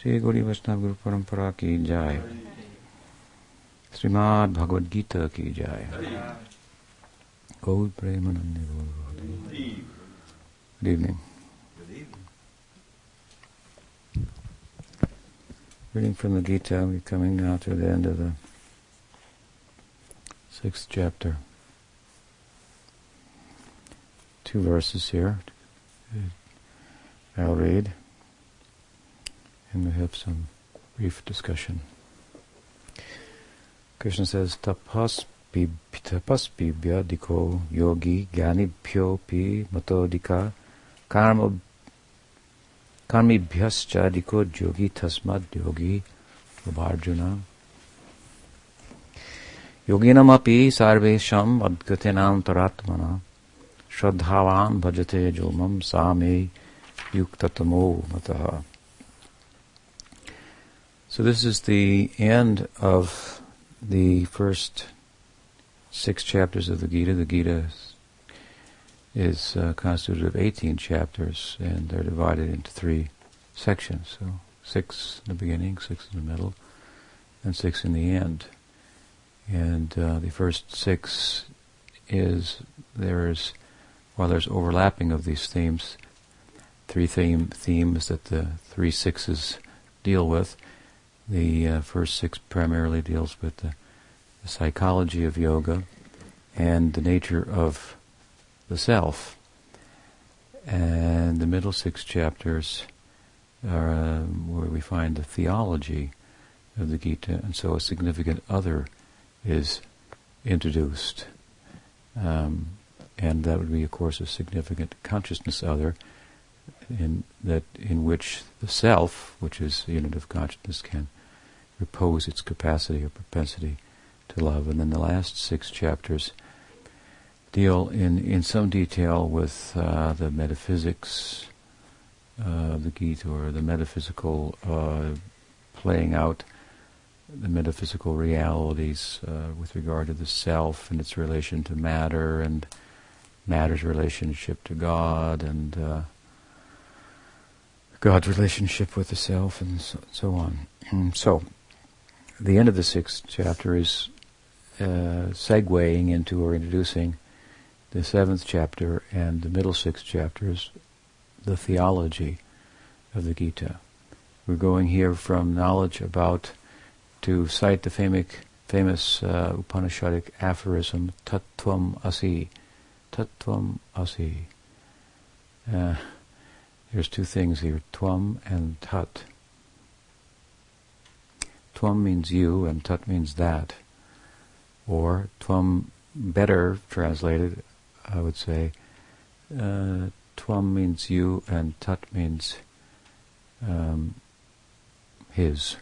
श्री गौरी वैष्णव गुरु परंपरा की जाय श्रीमद् भगवद गीता की जाय Gaur Premanand Good evening. Reading from the Gita, we're coming now to the end of the sixth chapter. Two verses here. I'll read And we have some brief discussion. Krishna says, Tapas tapasbibhya diko yogi gyanibhyo pi matodika karma karmibhyascha diko yogi tasmad yogi Arjuna. Yoginamapi sarvesham adgatinam taratmana shraddhavan bhajate jomam same yuktatamo mataha. So this is the end of the first six chapters of the Gita. The Gita is uh, constituted of 18 chapters, and they're divided into three sections. So six in the beginning, six in the middle, and six in the end. And uh, the first six is there is while there's overlapping of these themes, three theme themes that the three sixes deal with. The uh, first six primarily deals with the, the, psychology of yoga and the nature of the self. And the middle six chapters are uh, where we find the theology of the Gita, and so a significant other is introduced. Um, and that would be, of course, a significant consciousness other in that in which the self, which is the unit of consciousness, can repose its capacity or propensity to love. And then the last six chapters deal in, in some detail with uh, the metaphysics uh, of the Gita or the metaphysical uh, playing out the metaphysical realities uh, with regard to the self and its relation to matter and matter's relationship to God and uh, God's relationship with the self and so, so on. so the end of the sixth chapter is uh, segueing into or introducing the seventh chapter and the middle six chapters, the theology of the Gita. We're going here from knowledge about to cite the famous, famous uh, Upanishadic aphorism Tattvam Asi. Tattvam Asi. Uh, there's two things here, Tvam and Tat. Tvam means you and Tat means that. Or Tvam, better translated, I would say, uh, means you and Tat means um, his.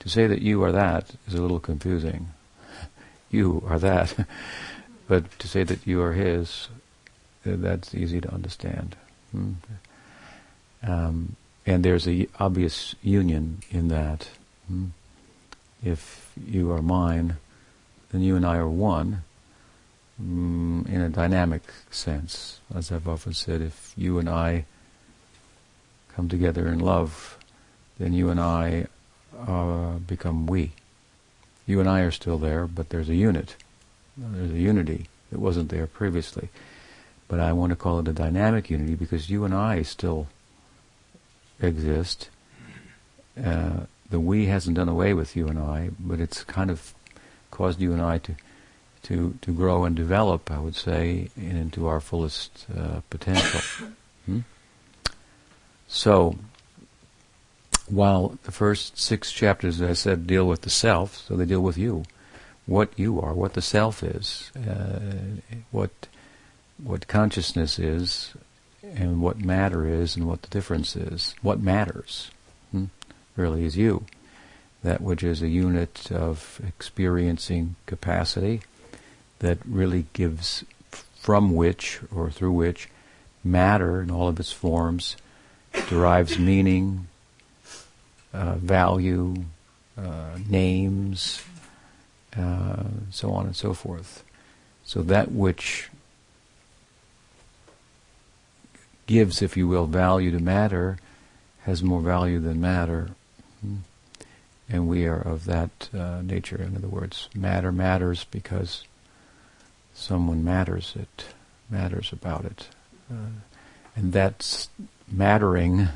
To say that you are that is a little confusing. you are that. but to say that you are his, uh, that's easy to understand. Hmm. Um, and there's a obvious union in that. Hmm? If you are mine, then you and I are one mm, in a dynamic sense. As I've often said, if you and I come together in love, then you and I uh, become we. You and I are still there, but there's a unit. There's a unity that wasn't there previously. But I want to call it a dynamic unity because you and I still exist. Uh, the we hasn't done away with you and I, but it's kind of caused you and I to to to grow and develop. I would say into our fullest uh, potential. Hmm? So, while the first six chapters, as I said, deal with the self, so they deal with you, what you are, what the self is, uh, what what consciousness is, and what matter is and what the difference is. What matters hmm, really is you. That which is a unit of experiencing capacity that really gives from which or through which matter in all of its forms derives meaning, uh, value, uh, names, uh, so on and so forth. So that which gives, if you will, value to matter has more value than matter. And we are of that uh, nature. In other words, matter matters because someone matters it, matters about it. Uh, and that mattering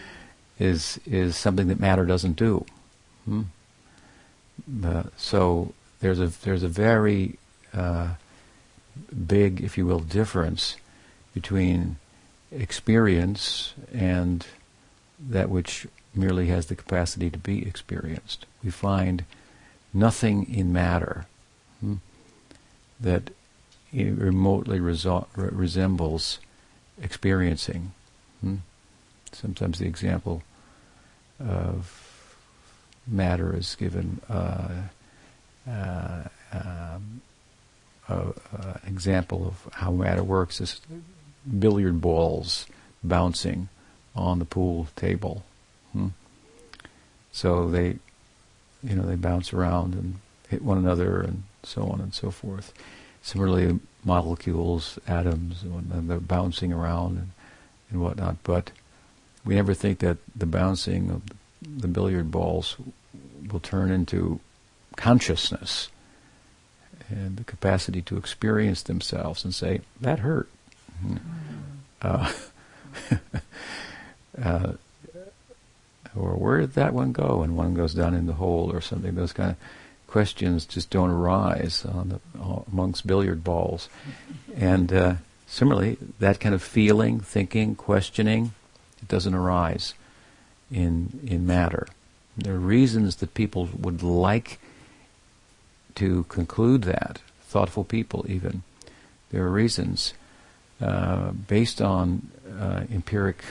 is is something that matter doesn't do. Hmm? Uh, so there's a there's a very uh, big, if you will, difference between experience and that which merely has the capacity to be experienced. We find nothing in matter hmm, that remotely resol- resembles experiencing. Hmm? Sometimes the example of matter is given uh, uh, um, an example of how matter works is billiard balls bouncing on the pool table. Hmm? So they, you know, they bounce around and hit one another and so on and so forth. Similarly, molecules, atoms, and they're bouncing around and, and whatnot. But we never think that the bouncing of the billiard balls will turn into consciousness and the capacity to experience themselves and say, that hurt. Uh, uh, or where did that one go? And one goes down in the hole or something. Those kind of questions just don't arise on the, amongst billiard balls. And uh, similarly, that kind of feeling, thinking, questioning, it doesn't arise in in matter. There are reasons that people would like to conclude that, thoughtful people even. There are reasons uh, based on uh, empiric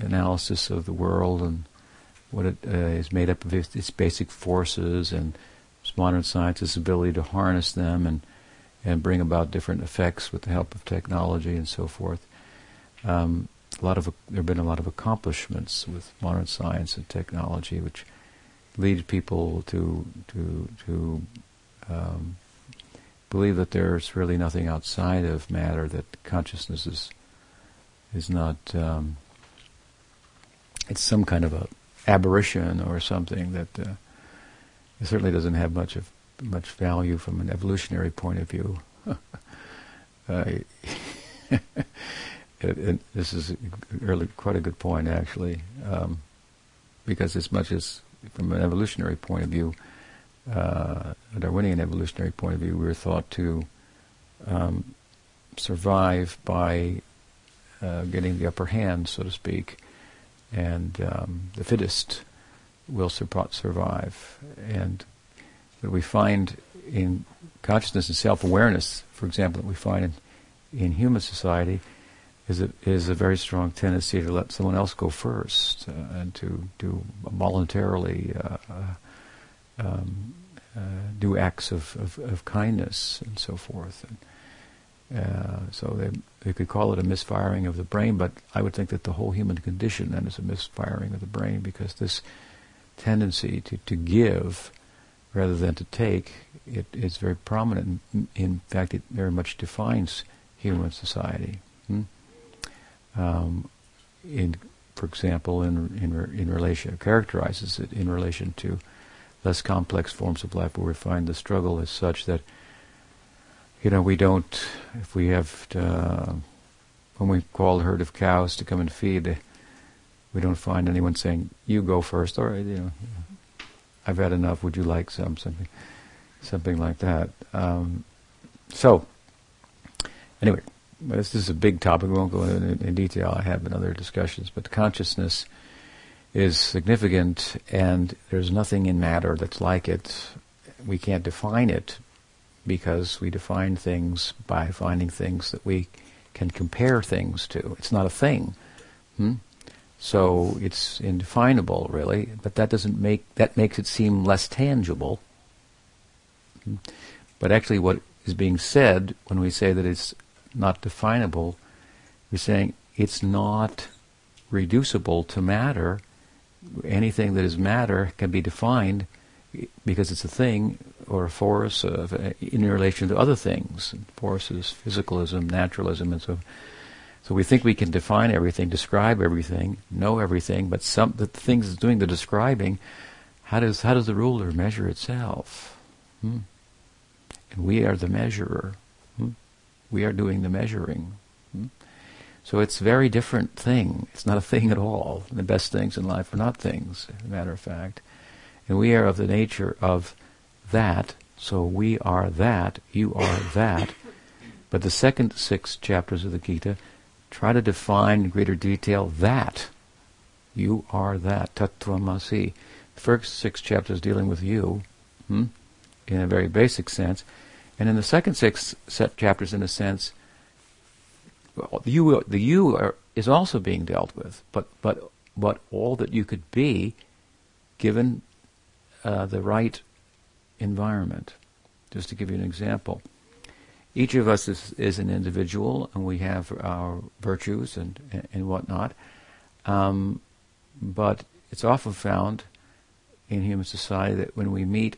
analysis of the world and what it uh, is made up of its basic forces and modern science's ability to harness them and and bring about different effects with the help of technology and so forth. Um, a lot of there have been a lot of accomplishments with modern science and technology, which lead people to to to um, believe that there's really nothing outside of matter, that consciousness is is not um, it's some kind of a aberration or something that uh, it certainly doesn't have much of much value from an evolutionary point of view. uh, it, this is really quite a good point, actually, um, because as much as from an evolutionary point of view, uh, a Darwinian evolutionary point of view, we were thought to um, survive by uh, getting the upper hand, so to speak, and um, the fittest will survive. And what we find in consciousness and self-awareness, for example, that we find in, in human society, is a, is a very strong tendency to let someone else go first uh, and to do voluntarily uh um, uh, do acts of, of, of, kindness and so forth. And, uh, so they, they could call it a misfiring of the brain, but I would think that the whole human condition then is a misfiring of the brain because this tendency to, to give rather than to take it is very prominent. In, fact, it very much defines human society. Hmm? Um, in, for example, in in, in relation characterizes it in relation to less complex forms of life where we find the struggle is such that you know we don't if we have to, uh, when we call a herd of cows to come and feed we don't find anyone saying you go first all right you know I've had enough. Would you like some? Something something like that. Um, so anyway this is a big topic. We won't go into in detail. I have in other discussions but consciousness is significant, and there's nothing in matter that's like it. We can't define it because we define things by finding things that we can compare things to. It's not a thing. Hmm? So it's indefinable, really, but that doesn't make that makes it seem less tangible. Hmm? But actually, what is being said when we say that it's not definable, we're saying it's not reducible to matter anything that is matter can be defined because it's a thing or a force of, in relation to other things. Forces, physicalism, naturalism, and so. So we think we can define everything, describe everything, know everything, but some the things that's doing the describing, how does how does the ruler measure itself? Hmm? And we are the measurer. Hmm? We are doing the measuring. So it's a very different thing. It's not a thing at all. The best things in life are not things, as a matter of fact. And we are of the nature of that, so we are that, you are that. But the second six chapters of the Gita try to define in greater detail that. You are that, tattvamasi. The first six chapters dealing with you, hmm, in a very basic sense. And in the second six set chapters, in a sense, the you, the you are, is also being dealt with, but but but all that you could be, given uh, the right environment. Just to give you an example, each of us is, is an individual, and we have our virtues and and, and whatnot. Um, but it's often found in human society that when we meet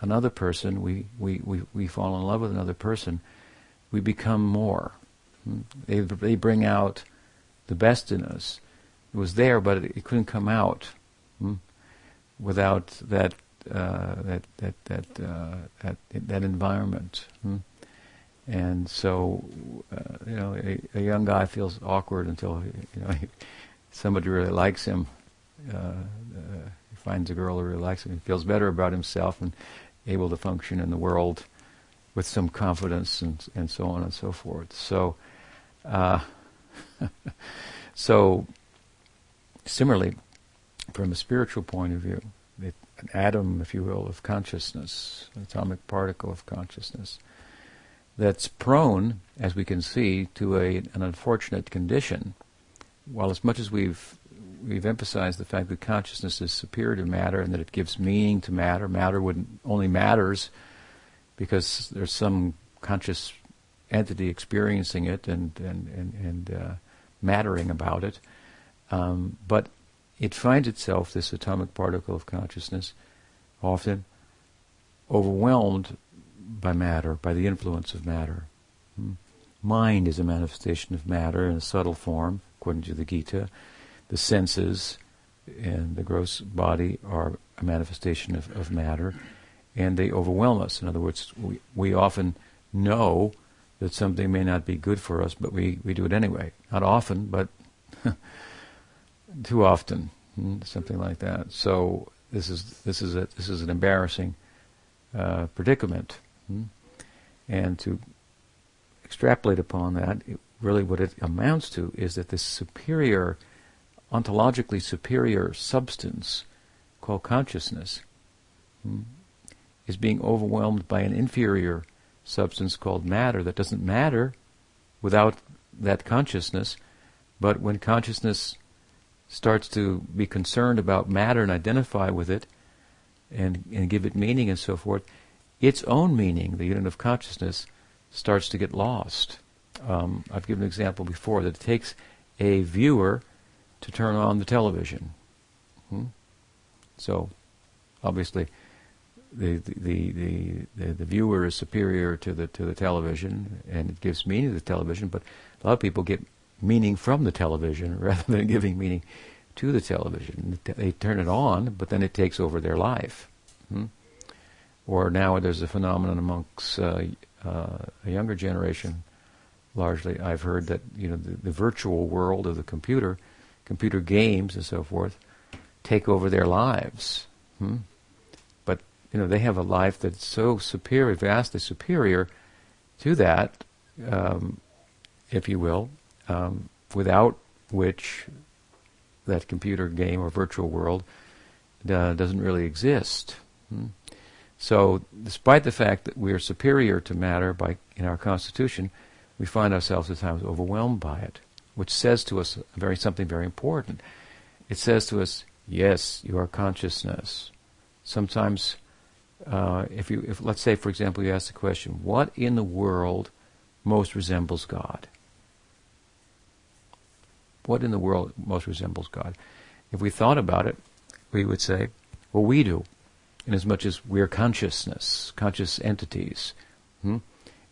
another person, we, we, we, we fall in love with another person, we become more. They, they bring out the best in us. It was there, but it, it couldn't come out hmm, without that uh, that that that, uh, that that environment. Hmm. And so, uh, you know, a, a, young guy feels awkward until you know somebody really likes him. Uh, uh, he finds a girl who really likes him. He feels better about himself and able to function in the world with some confidence and and so on and so forth. So uh, so, similarly, from a spiritual point of view, it, an atom, if you will, of consciousness, an atomic particle of consciousness, that's prone, as we can see, to a, an unfortunate condition. While as much as we've we've emphasized the fact that consciousness is superior to matter and that it gives meaning to matter, matter would only matters because there's some conscious entity experiencing it and and and, and uh, mattering about it. Um, but it finds itself, this atomic particle of consciousness, often overwhelmed by matter, by the influence of matter. Hmm. Mind is a manifestation of matter in a subtle form, according to the Gita. The senses and the gross body are a manifestation of, of matter, and they overwhelm us. In other words, we, we often know that something may not be good for us, but we, we do it anyway. Not often, but too often, hmm, something like that. So this is this is a, this is an embarrassing uh, predicament, hmm? and to extrapolate upon that, it, really what it amounts to is that this superior, ontologically superior substance called consciousness hmm, is being overwhelmed by an inferior substance called matter that doesn't matter without that consciousness. But when consciousness starts to be concerned about matter and identify with it and, and give it meaning and so forth, its own meaning, the unit of consciousness, starts to get lost. Um, I've given an example before that it takes a viewer to turn on the television. Hmm? So, obviously, the, the, the, the, viewer is superior to the, to the television and it gives meaning to the television, but a lot of people get meaning from the television rather than giving meaning to the television. They turn it on, but then it takes over their life. Hmm? Or now there's a phenomenon amongst uh, uh, a younger generation, largely. I've heard that you know the, the, virtual world of the computer, computer games and so forth, take over their lives. Hmm? You know, they have a life that's so superior, vastly superior to that, um, if you will, um, without which that computer game or virtual world uh, doesn't really exist. Hmm? So, despite the fact that we are superior to matter by in our constitution, we find ourselves at times overwhelmed by it, which says to us very something very important. It says to us, "Yes, you are consciousness." Sometimes uh, if you, if let's say, for example, you ask the question, what in the world most resembles God? What in the world most resembles God? If we thought about it, we would say, well, we do, inasmuch as we're consciousness, conscious entities. Hmm?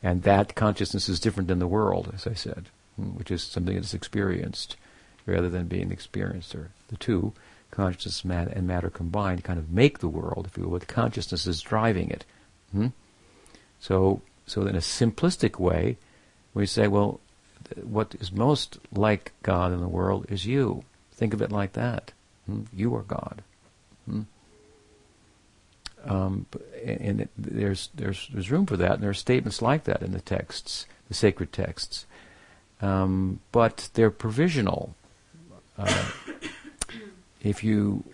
And that consciousness is different than the world, as I said. hmm, which is something that's experienced rather than being experiencer. The two, consciousness and matter combined, kind of make the world, if you will, but consciousness is driving it. Hmm? So, so in a simplistic way, we say, well, what is most like God in the world is you. Think of it like that. Hmm? You are God. Hmm? Um, and there's there's there's room for that, and there are statements like that in the texts, the sacred texts. Um, but they're provisional. Uh, if you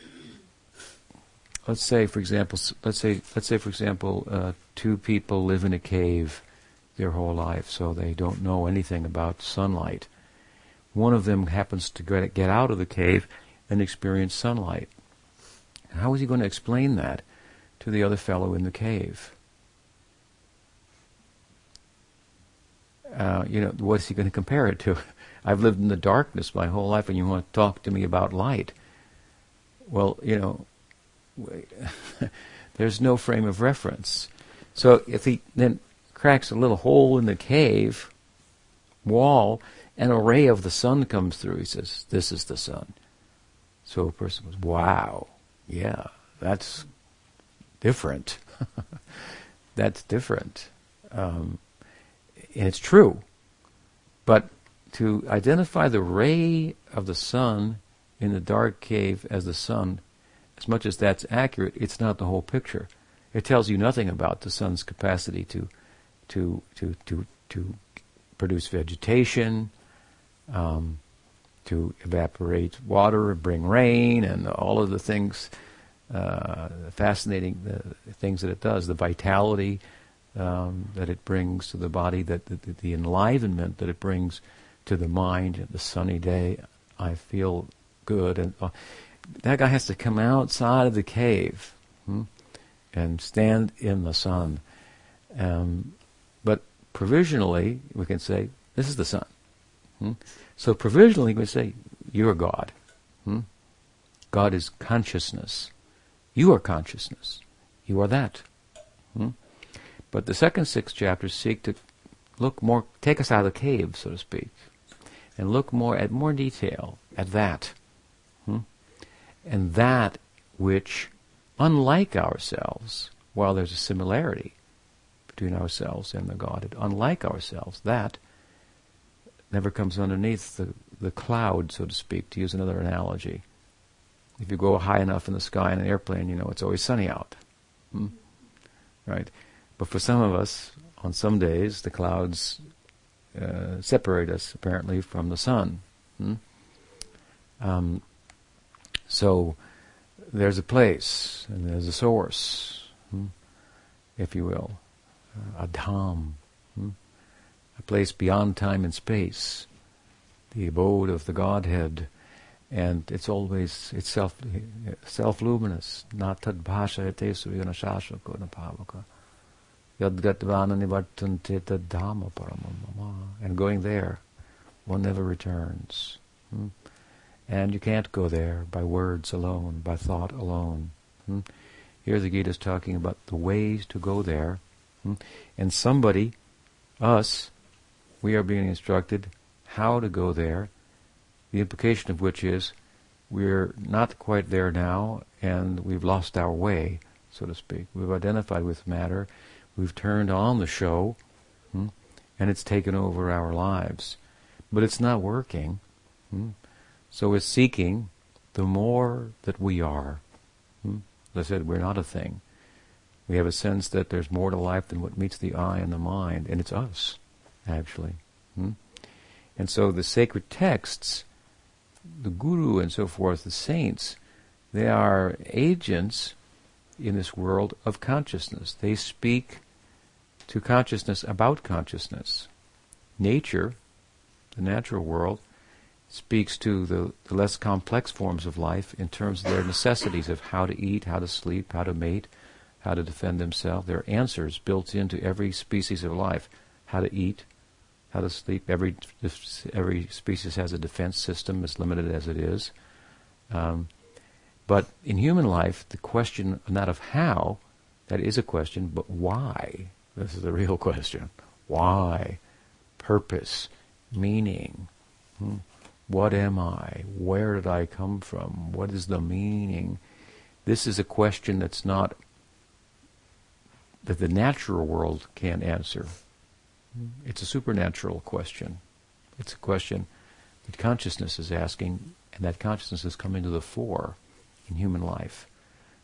let's say, for example, let's say let's say for example, uh, two people live in a cave their whole life, so they don't know anything about sunlight. One of them happens to get out of the cave and experience sunlight. How is he going to explain that to the other fellow in the cave? Uh, you know, what's he going to compare it to? I've lived in the darkness my whole life, and you want to talk to me about light. Well, you know, there's no frame of reference. So if he then cracks a little hole in the cave wall, and a ray of the sun comes through. He says, This is the sun. So a person goes, Wow, yeah, that's different. that's different. Um, and it's true. But to identify the ray of the sun in the dark cave as the sun, as much as that's accurate, it's not the whole picture. It tells you nothing about the sun's capacity to to to to to produce vegetation, um, to evaporate water, bring rain, and all of the things, uh, fascinating the things that it does, the vitality um, that it brings to the body, that the, the, enlivenment that it brings to the mind. The sunny day, I feel good, and uh, that guy has to come outside of the cave hmm, and stand in the sun. Um, but provisionally, we can say, this is the sun. Hmm? So provisionally, we say, you are God. Hmm? God is consciousness. You are consciousness. You are that. Hmm? But the second six chapters seek to look more, take us out of the cave, so to speak, and look more at more detail at that. And that which, unlike ourselves, while there's a similarity, between ourselves and the Godhead, Unlike ourselves, that never comes underneath the, the cloud, so to speak, to use another analogy. If you go high enough in the sky in an airplane, you know it's always sunny out. Hmm? Right? But for some of us, on some days, the clouds uh, separate us, apparently, from the sun. Hmm? Um, so there's a place, and there's a source, hmm? if you will a dham, hmm? a place beyond time and space, the abode of the Godhead, and it's always it's self self luminous. Natad bhasha ete suyana shashako napavaka. And going there, one never returns. Hmm? And you can't go there by words alone, by thought alone. Hmm? Here the Gita is talking about the ways to go there Hmm? And somebody, us, we are being instructed how to go there, the implication of which is we're not quite there now and we've lost our way, so to speak. We've identified with matter, we've turned on the show, hmm, and it's taken over our lives. But it's not working. Hmm. So it's seeking the more that we are. Hmm. As I said, we're not a thing. We have a sense that there's more to life than what meets the eye and the mind, and it's us, actually. Hmm? And so the sacred texts, the guru and so forth, the saints, they are agents in this world of consciousness. They speak to consciousness about consciousness. Nature, the natural world, speaks to the, the, less complex forms of life in terms of their necessities of how to eat, how to sleep, how to mate, how to defend themselves. There are answers built into every species of life. How to eat, how to sleep. Every every species has a defense system, as limited as it is. Um, but in human life, the question not of how, that is a question, but why? This is the real question. Why? Purpose, meaning. Hmm? What am I? Where did I come from? What is the meaning? This is a question that's not that the natural world can't answer. It's a supernatural question. It's a question that consciousness is asking, and that consciousness has come into the fore in human life.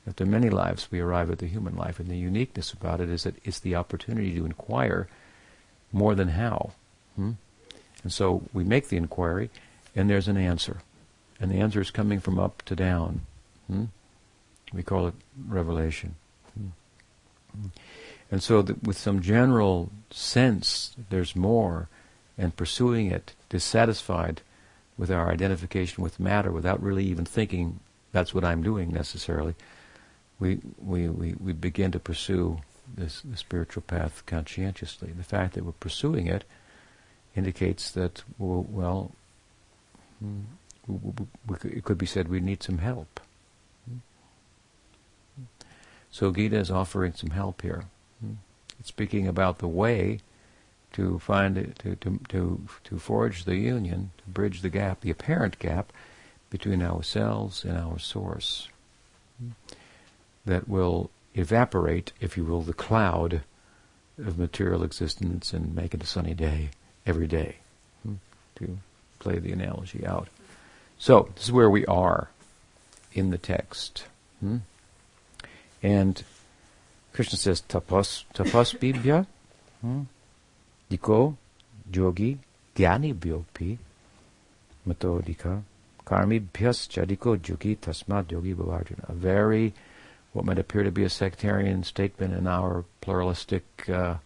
After many lives, we arrive at the human life, and the uniqueness about it is that it's the opportunity to inquire more than how. Hmm? And so we make the inquiry, and there's an answer. And the answer is coming from up to down. Hmm? We call it revelation. Hmm? And so, that with some general sense, there's more, and pursuing it, dissatisfied with our identification with matter without really even thinking that's what I'm doing necessarily, we, we, we, we begin to pursue this the spiritual path conscientiously. The fact that we're pursuing it indicates that, well, it could be said we need some help. So Gita is offering some help here. It's speaking about the way to find it, to, to, to, to forge the union, to bridge the gap, the apparent gap between ourselves and our source that will evaporate, if you will, the cloud of material existence and make it a sunny day every day, hmm, to play the analogy out. So, this is where we are in the text. Hmm? And Krishna says, tapas, tapas bibhya, hmm? diko, yogi, gyani byopi, metodika, karmi bhyas chadiko yogi tasmat yogi bhavarjuna. A very what might appear to be a sectarian statement in our pluralistic uh,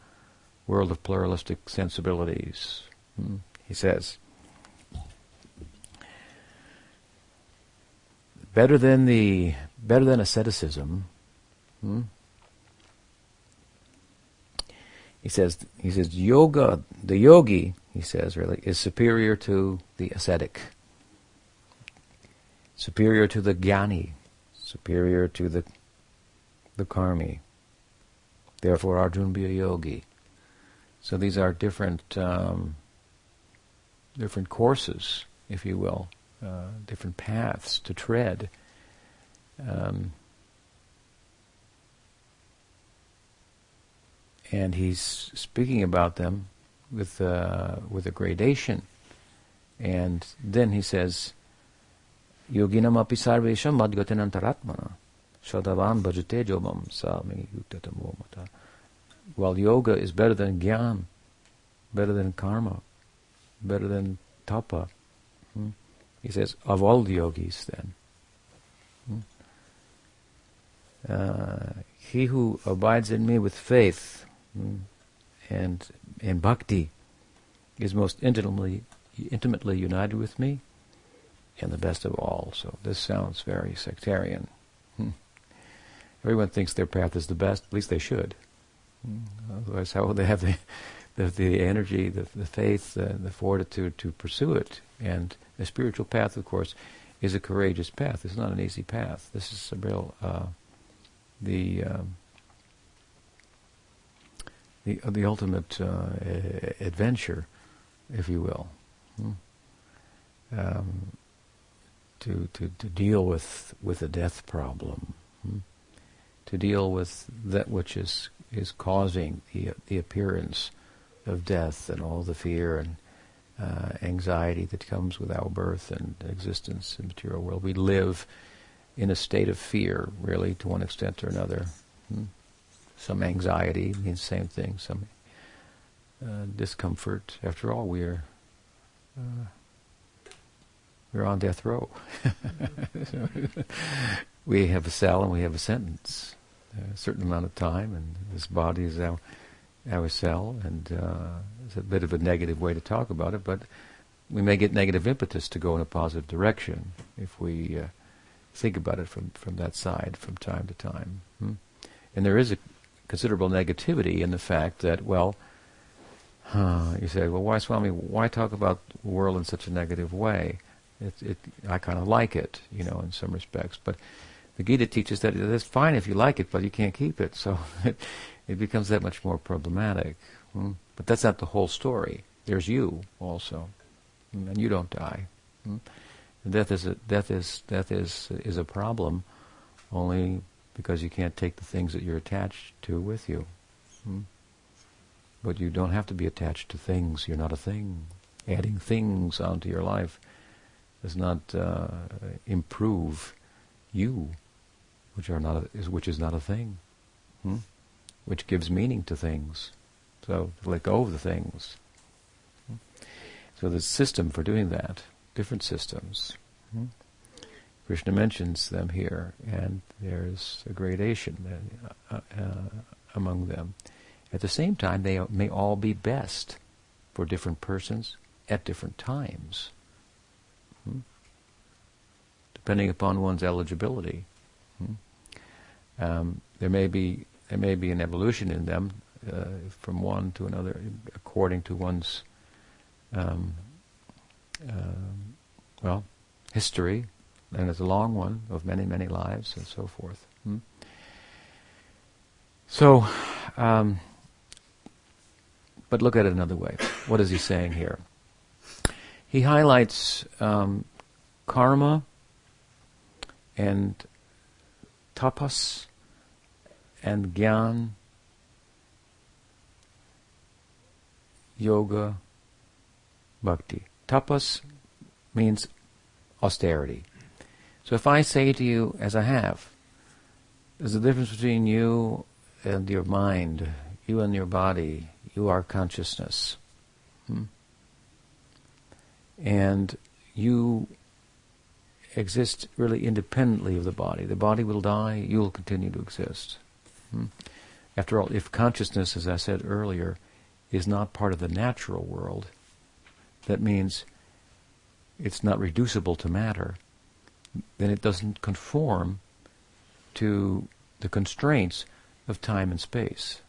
world of pluralistic sensibilities. Hmm. He says, better than the better than asceticism. Hmm? He says he says yoga the yogi he says really is superior to the ascetic, superior to the jnani, superior to the the karmi. Therefore, Arjuna be a yogi. So these are different um, different courses, if you will, uh, different paths to tread. Um, and he's speaking about them with uh, with a gradation, and then he says, "Yoginam api sarvesham madgatinantaratmana." Shadavan bhajate jobam sami yuktatamo mata. While yoga is better than gyan, better than karma, better than tapa? He says, of all the yogis then. Hmm? Uh, he who abides in me with faith hmm, and in bhakti is most intimately intimately united with me and the best of all. So this sounds very sectarian. Hmm. Everyone thinks their path is the best. At least they should. Otherwise, how will they have the the, the energy, the, the faith, uh, the fortitude to pursue it? And the spiritual path, of course, is a courageous path. It's not an easy path. This is a real uh, the um, the uh, the ultimate uh, adventure, if you will. Hmm? Um, to, to, to deal with with the death problem. Hmm? to deal with that which is is causing the the appearance of death and all the fear and uh, anxiety that comes with our birth and existence in the material world. We live in a state of fear, really, to one extent or another. Hmm? Some anxiety means the same thing. Some uh, discomfort. After all, we are uh, we're on death row. we have a cell and we have a sentence a certain amount of time, and this body is our cell, and uh, it's a bit of a negative way to talk about it, but we may get negative impetus to go in a positive direction if we uh, think about it from from that side from time to time. Hmm? And there is a considerable negativity in the fact that, well, uh, you say, well, why, Swami, why talk about the world in such a negative way? It, it, I kind of like it, you know, in some respects, but the Gita teaches that it's fine if you like it, but you can't keep it. So it, becomes that much more problematic. Hmm? But that's not the whole story. there's you also, and you don't die. Hmm? Death is a, death is death is is a problem only because you can't take the things that you're attached to with you. Hmm? But you don't have to be attached to things. You're not a thing. Adding things onto your life does not uh, improve you, which are not a, is, which is not a thing, hmm? Which gives meaning to things. So let go of the things. So the system for doing that, different systems. Hmm? Krishna mentions them here, and there's a gradation uh, uh, among them. At the same time, they may all be best for different persons at different times, hmm? depending upon one's eligibility. Hmm? Um, there may be there may be an evolution in them uh, from one to another according to one's um, uh, well history, and it's a long one of many many lives and so forth. Hmm? So. Um, but look at it another way. What is he saying here? He highlights um, karma and tapas and gyan, yoga, bhakti. Tapas means austerity. So if I say to you, as I have, there's a difference between you and your mind, you and your body, you are consciousness. Hmm? And you exist really independently of the body. The body will die, you will continue to exist. Hmm? After all, if consciousness, as I said earlier, is not part of the natural world, that means it's not reducible to matter, then it doesn't conform to the constraints of time and space.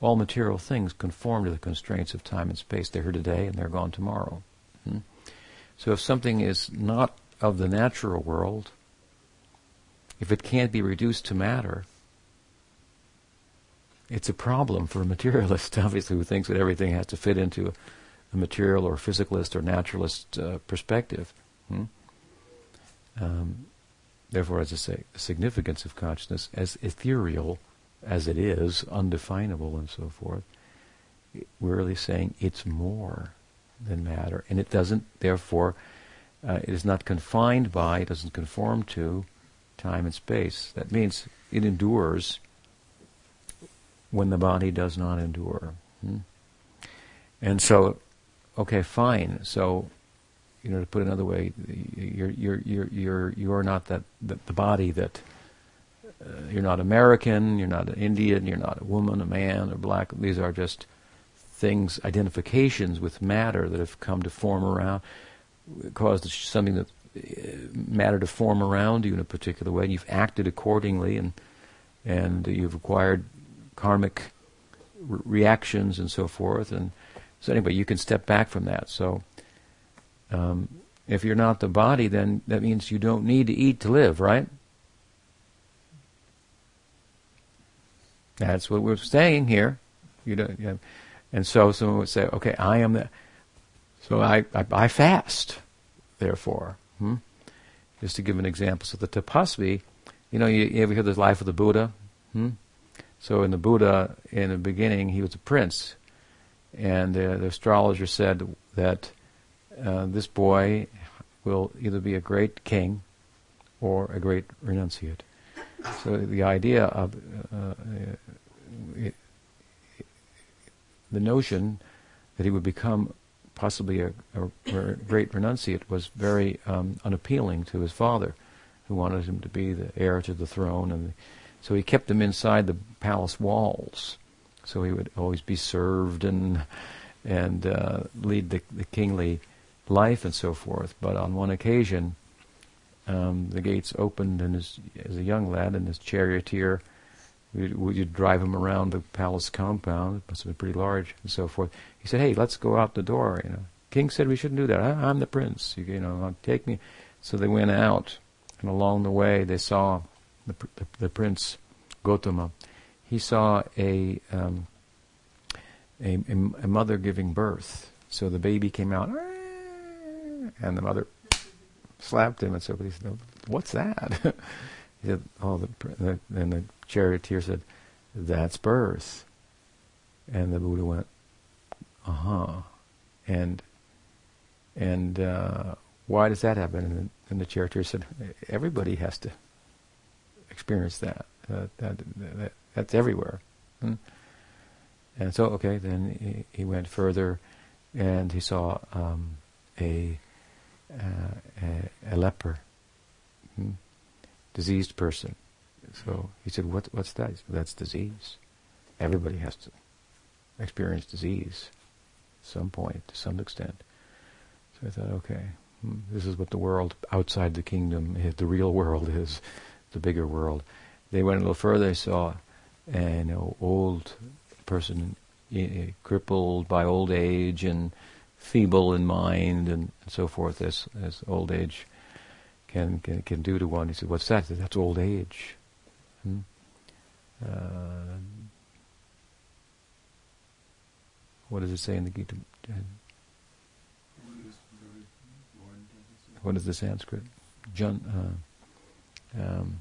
all material things conform to the constraints of time and space. They're here today and they're gone tomorrow. Hmm? So if something is not of the natural world, if it can't be reduced to matter, it's a problem for a materialist, obviously, who thinks that everything has to fit into a material or physicalist or naturalist uh, perspective. Hmm? Um, therefore, as I say, the significance of consciousness as ethereal as it is, undefinable and so forth, we're really saying it's more than matter. And it doesn't, therefore, uh, it is not confined by, it doesn't conform to time and space. That means it endures when the body does not endure. Hmm? And so, okay, fine. So, you know, to put another way, you're you're you're you're you're not that the, the body that uh, you're not American, you're not an Indian, you're not a woman, a man, or black. These are just things, identifications with matter that have come to form around, caused something that matter to form around you in a particular way, and you've acted accordingly, and and you've acquired karmic re- reactions and so forth. And so anyway, you can step back from that. So. Um, if you're not the body, then that means you don't need to eat to live, right? That's what we're saying here. You don't, you know, and so someone would say, "Okay, I am the." So I, I, I fast, therefore. Hmm? Just to give an example, so the tapasvi, you know, you, you ever hear the life of the Buddha? Hmm? So in the Buddha, in the beginning, he was a prince, and uh, the astrologer said that uh, this boy will either be a great king or a great renunciate. So the idea of uh, it, the notion that he would become possibly a, a, great renunciate was very um, unappealing to his father, who wanted him to be the heir to the throne, and so he kept him inside the palace walls, so he would always be served and and uh, lead the, the kingly life and so forth. But on one occasion, um, the gates opened, and his, as a young lad, and his charioteer would you drive him around the palace compound. It must have been pretty large and so forth. He said, "Hey, let's go out the door." You know, King said we shouldn't do that. I, am the prince. You, you, know, take me. So they went out, and along the way they saw the, the, the prince Gotama. He saw a um, a, a, a mother giving birth. So the baby came out, and the mother slapped him, and so he said, "What's that?" he said, "Oh, the, the and the charioteer said, that's birth." And the Buddha went, "Uh huh," and and uh, why does that happen? And, and the charioteer said, "Everybody has to experience that. Uh, that, that that's everywhere." Hmm? And so, okay, then he, he, went further, and he saw um, a, uh, a, a leper, hmm? diseased person. So he said, "What? What's that?" Said, That's disease. Everybody has to experience disease at some point, to some extent. So I thought, okay, hmm, this is what the world outside the kingdom, is, the real world is, the bigger world. They went a little further. They saw an old person, uh, crippled by old age and feeble in mind and, and so forth, as as old age can, can can do to one. He said, "What's that?" Said, That's old age. Hmm? Uh, what does it say in the Gita? What is the Sanskrit? Jun, uh, um,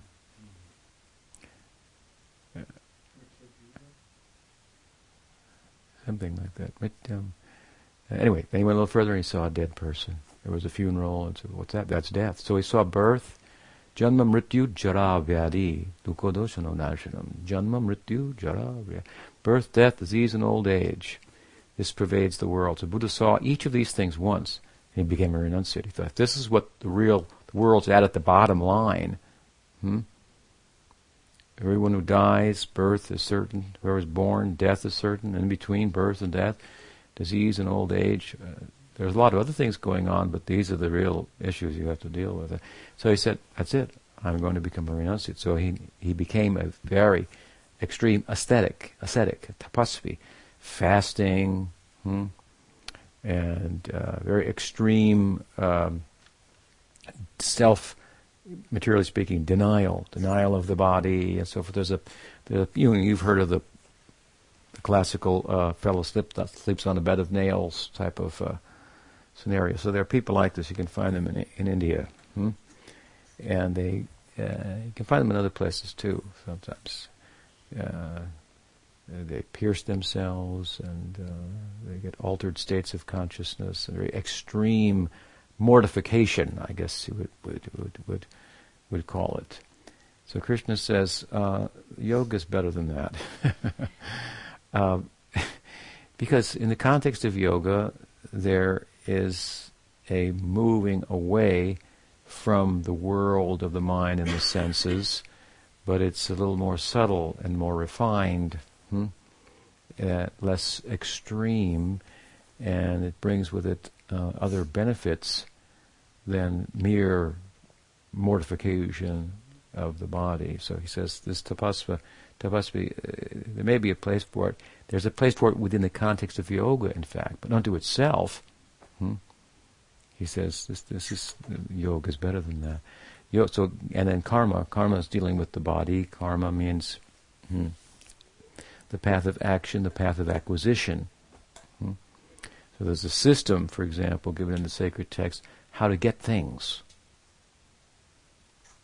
something like that. But, um, anyway, he went a little further and he saw a dead person. There was a funeral and "What's that?" That's death. So he saw birth, janma mrityu jara vyadi dukodoshano nashanam. Janma mrityu jara. Birth, death, disease, and old age. This pervades the world. So Buddha saw each of these things once, and he became a renunciate. He thought, this is what the real the world's at at the bottom line. Hmm? Everyone who dies, birth is certain. Whoever is born, death is certain. In between birth and death, disease and old age. Uh, there's a lot of other things going on, but these are the real issues you have to deal with. So he said, "That's it. I'm going to become a renunciate." So he he became a very extreme ascetic, ascetic, tapasvi, fasting, hmm, and uh, very extreme um, self materially speaking, denial, denial of the body, and so forth. There's a, the, you know, you've heard of the, the classical uh, fellow slip, that sleeps on a bed of nails type of uh, scenario. So there are people like this. You can find them in, in India, hmm? and they uh, you can find them in other places too. Sometimes uh, they pierce themselves, and uh, they get altered states of consciousness, and very extreme mortification, I guess you would would would would, would call it. So Krishna says uh, yoga is better than that, um, because in the context of yoga, there is a moving away from the world of the mind and the senses, but it's a little more subtle and more refined, hmm? uh, less extreme, and it brings with it uh, other benefits than mere mortification of the body. So he says this tapasva, tapasva, uh, there may be a place for it. There's a place for it within the context of yoga, in fact, but unto itself. Hmm? He says this, this is yoga is better than that. So and then karma, karma is dealing with the body. Karma means hmm, the path of action, the path of acquisition. Hmm? So there's a system, for example, given in the sacred text, how to get things.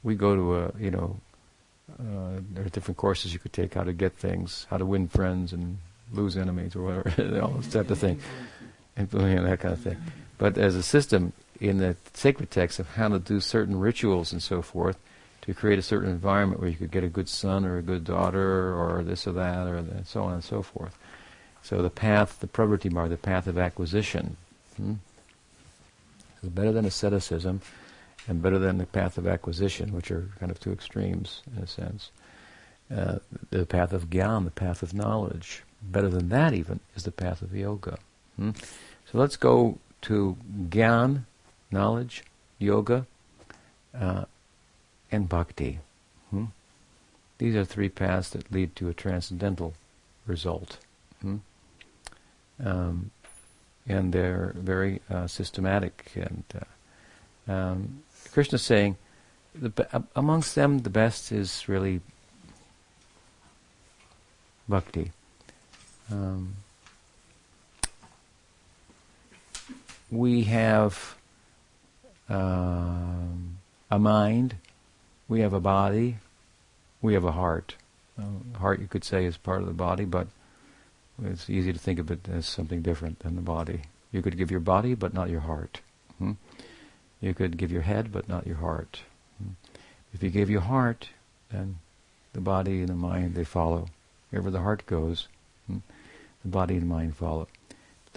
We go to a, you know, uh, there are different courses you could take, how to get things, how to win friends and lose enemies or whatever, all this type of thing, and that kind of thing. But as a system in the sacred text of how to do certain rituals and so forth, to create a certain environment where you could get a good son or a good daughter or this or that or that, so on and so forth. So the path, the pravritti marg, the path of acquisition, hmm, is better than asceticism and better than the path of acquisition, which are kind of two extremes in a sense. Uh, the path of gyan, the path of knowledge. Better than that even is the path of yoga. Hmm? So let's go to gyan, knowledge, yoga, uh, and bhakti. Hmm? These are three paths that lead to a transcendental result. Hmm? Um, and they're very uh, systematic. And uh, um, Krishna's saying, the, amongst them, the best is really bhakti. Um, we have um, a mind, we have a body, we have a heart. Uh, heart, you could say, is part of the body, but it's easy to think of it as something different than the body. You could give your body, but not your heart. Hmm? You could give your head, but not your heart. Hmm? If you give your heart, then the body and the mind, they follow. Wherever the heart goes, hmm? the body and mind follow.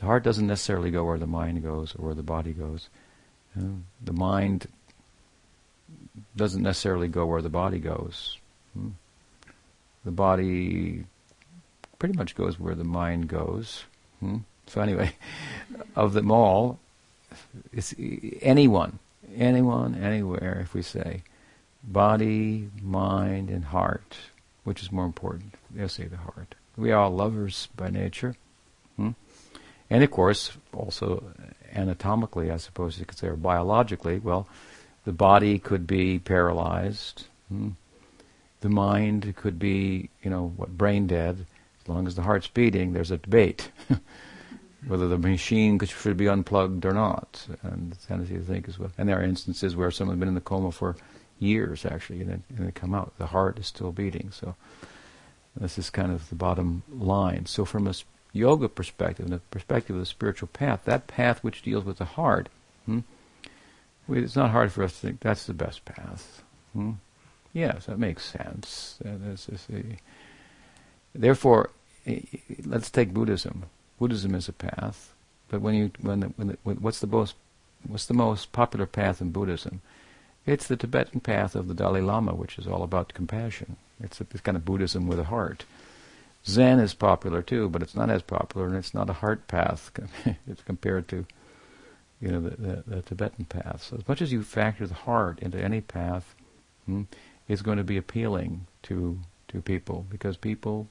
The heart doesn't necessarily go where the mind goes or where the body goes. the mind doesn't necessarily go where the body goes. Hmm? The body pretty much goes where the mind goes. Hmm? So anyway, of them all, it's anyone, anyone, anywhere. If we say body, mind, and heart, which is more important? They'll say the heart. We are all lovers by nature. And of course, also anatomically, I suppose you could say, or biologically, well, the body could be paralyzed. Hmm? The mind could be, you know, what, brain dead. As long as the heart's beating, there's a debate whether the machine should be unplugged or not. And it's tendency to think as well. And there are instances where someone's been in the coma for years, actually, and then and they come out. The heart is still beating. So this is kind of the bottom line. So from a yoga perspective, the perspective of the spiritual path, that path which deals with the heart, hmm, it's not hard for us to think that's the best path. Hmm? Yes, that makes sense. therefore, let's take Buddhism. Buddhism is a path, but when you when, the, when, the, what's the most what's the most popular path in Buddhism? It's the Tibetan path of the Dalai Lama, which is all about compassion. It's, a, it's kind of Buddhism with a heart. Zen is popular too, but it's not as popular, and it's not a heart path. it's compared to you know, the, the, the, Tibetan path. So as much as you factor the heart into any path, hmm, it's going to be appealing to to people because people,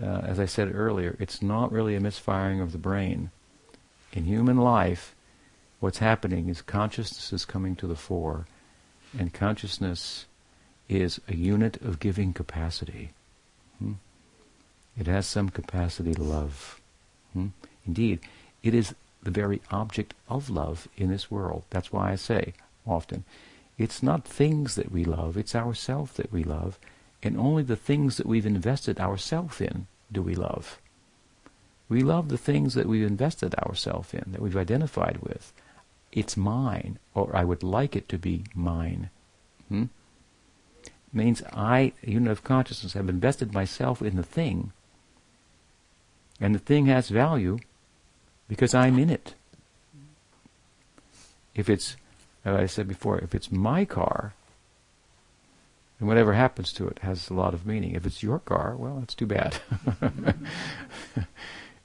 uh, as I said earlier, it's not really a misfiring of the brain. In human life, what's happening is consciousness is coming to the fore, and consciousness is a unit of giving capacity. It has some capacity to love. Hmm? Indeed, it is the very object of love in this world. That's why I say often, it's not things that we love, it's ourself that we love, and only the things that we've invested ourself in do we love. We love the things that we've invested ourselves in, that we've identified with. It's mine, or I would like it to be mine. Hmm? Means I, unit of consciousness, have invested myself in the thing, and the thing has value, because I'm in it. If it's, as I said before, if it's my car, and whatever happens to it has a lot of meaning. If it's your car, well, that's too bad.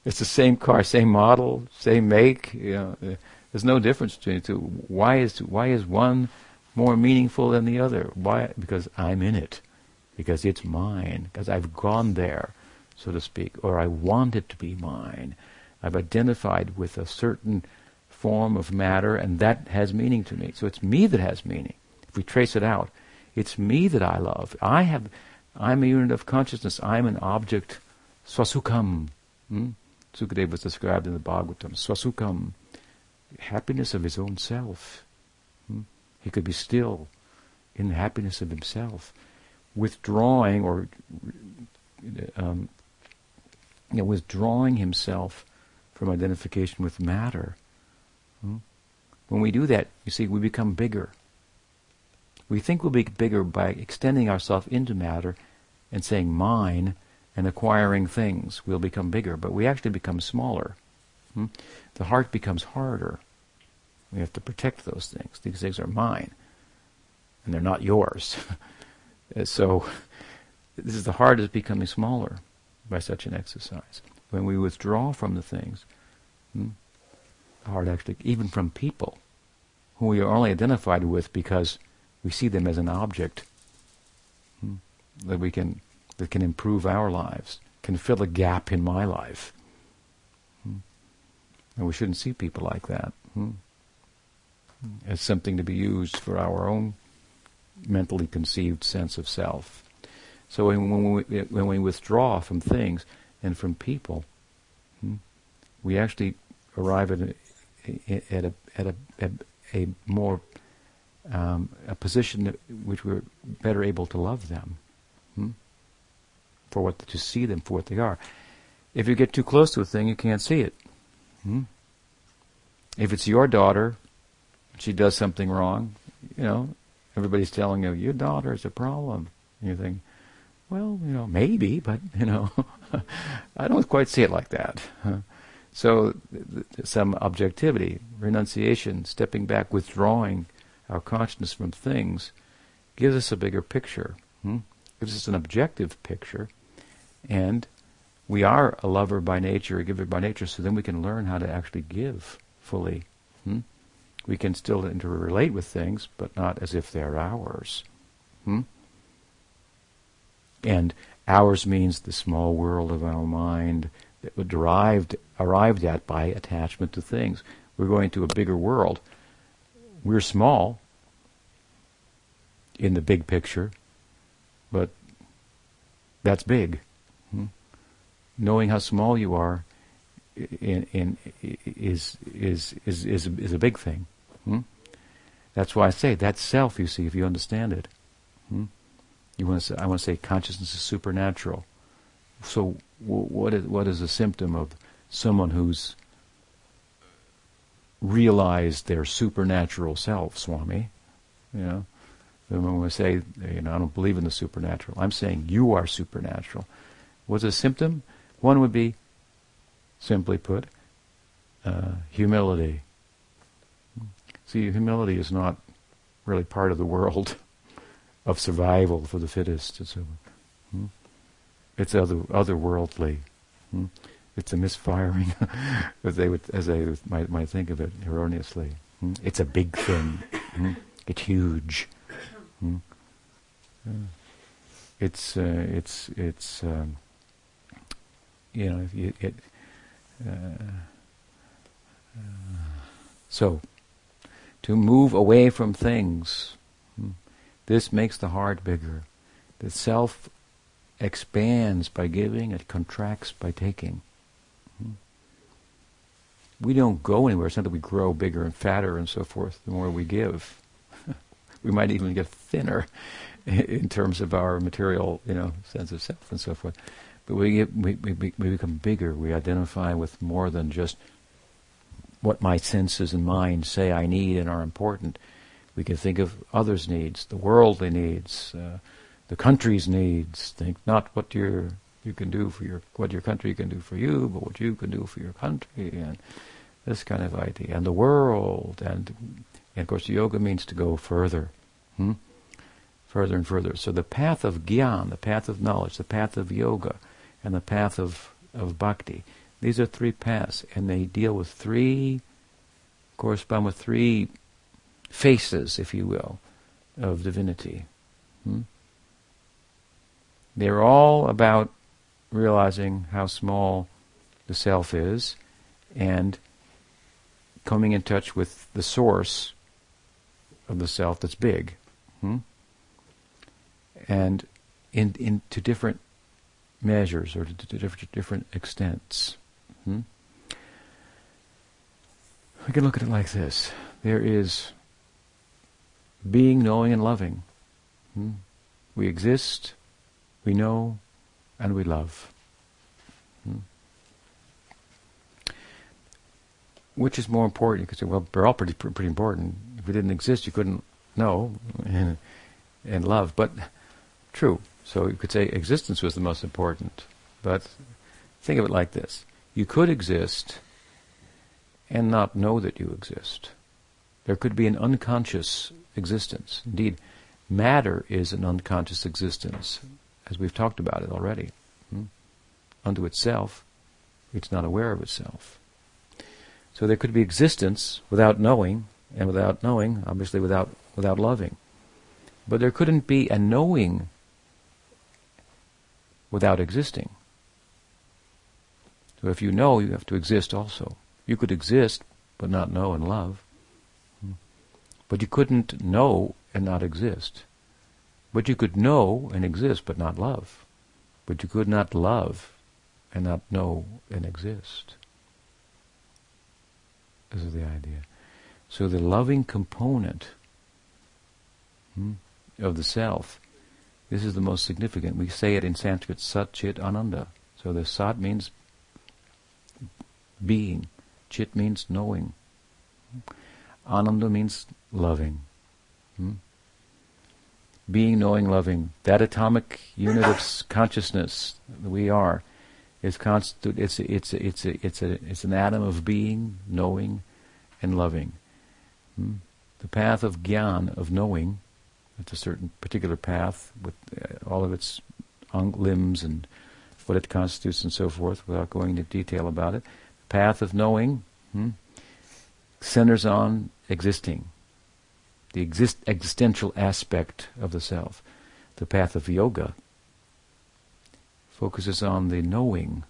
it's the same car, same model, same make. You know, uh, there's no difference between the two. Why is why is one more meaningful than the other? Why? Because I'm in it. Because it's mine. Because I've gone there, so to speak, or I want it to be mine. I've identified with a certain form of matter, and that has meaning to me. So it's me that has meaning. If we trace it out, it's me that I love. I have, I'm a unit of consciousness. I'm an object. Swasukam. Hmm? Sukadeva was described in the Bhagavatam. Swasukam. Happiness of his own self. Hmm? He could be still in the happiness of himself. Withdrawing or um, you know, withdrawing himself from identification with matter. Hmm? When we do that, you see, we become bigger. We think we'll be bigger by extending ourselves into matter and saying mine and acquiring things. We'll become bigger, but we actually become smaller. Hmm? The heart becomes harder. We have to protect those things. These things are mine, and they're not yours. so, this is the heart is becoming smaller by such an exercise when we withdraw from the things, hmm, heart actually, even from people who we are only identified with because we see them as an object hmm, that we can that can improve our lives, can fill a gap in my life. Hmm. And we shouldn't see people like that hmm, as something to be used for our own mentally conceived sense of self. So when we, when we withdraw from things, and from people, hmm, we actually arrive at a, at a at a, a, a more um, a position that, which we're better able to love them hmm? for what to see them for what they are. If you get too close to a thing, you can't see it. Hmm? If it's your daughter, she does something wrong, you know, everybody's telling you your daughter is a problem. And you think, well, you know, maybe, but you know, I don't quite see it like that. So, th- th- some objectivity, renunciation, stepping back, withdrawing our consciousness from things, gives us a bigger picture. Hmm? Gives us an objective picture, and we are a lover by nature, a giver by nature. So then we can learn how to actually give fully. Hmm? We can still interrelate with things, but not as if they're ours. Hmm? And ours means the small world of our mind that were derived, arrived at by attachment to things. We're going to a bigger world. We're small in the big picture, but that's big. Hmm? Knowing how small you are in, in, is, is, is, is, is a big thing. Hmm? That's why I say that's self, you see, if you understand it. Hmm? You want to say, I want to say consciousness is supernatural. So what is what is a symptom of someone who's realized their supernatural self, Swami? You know, when we say, you know, I don't believe in the supernatural, I'm saying you are supernatural. What's a symptom? One would be, simply put, uh, humility. See, humility is not really part of the world of survival for the fittest. It's a, hmm? it's other otherworldly. Hmm? It's a misfiring, as they would, as they might might think of it erroneously. Hmm? It's a big thing. Hmm? It's huge. Hmm? It's uh, it's it's um, you know it. it uh, uh, so to move away from things, this makes the heart bigger. The self expands by giving, it contracts by taking. Hmm. We don't go anywhere. It's not that we grow bigger and fatter and so forth the more we give. we might even get thinner in terms of our material, you know, sense of self and so forth. But we, get, we, we, we become bigger. We identify with more than just what my senses and mind say I need and are important. We can think of others' needs, the worldly needs, uh, the country's needs. Think not what your you can do for your what your country can do for you, but what you can do for your country, and this kind of idea, and the world, and, and of course, yoga means to go further, hmm? further and further. So the path of gyan, the path of knowledge, the path of yoga, and the path of of bhakti. These are three paths, and they deal with three, correspond with three faces, if you will, of divinity. Hmm? They're all about realizing how small the self is and coming in touch with the source of the self that's big. Hmm? And in, in to different measures or to, to different, different extents. Hmm? We can look at it like this. There is being, knowing, and loving. Hmm? We exist we know and we love. Hmm. Which is more important? You could say, well, they're all pretty pretty important. If we didn't exist, you couldn't know and, and love. But true. So you could say existence was the most important. But think of it like this: you could exist and not know that you exist. There could be an unconscious existence. Indeed, matter is an unconscious existence as we've talked about it already. Hmm? Unto itself, it's not aware of itself. So there could be existence without knowing, and without knowing, obviously without without loving. But there couldn't be a knowing without existing. So if you know, you have to exist also. You could exist but not know and love. But you couldn't know and not exist. But you could know and exist but not love. But you could not love and not know and exist. This is the idea. So the loving component hmm, of the self, this is the most significant. We say it in Sanskrit, Sat Chit Ananda. So the Sat means being, Chit means knowing, Ananda means loving. Hmm? Being, knowing, loving. That atomic unit of consciousness that we are is constitute. It's it's it's a, it's a, it's an atom of being, knowing, and loving. Hmm? The path of gyan, of knowing, it's a certain particular path with uh, all of its limbs and what it constitutes and so forth, without going into detail about it. The path of knowing hmm, centers on existing, the exist- existential aspect of the self. The path of yoga focuses on the knowing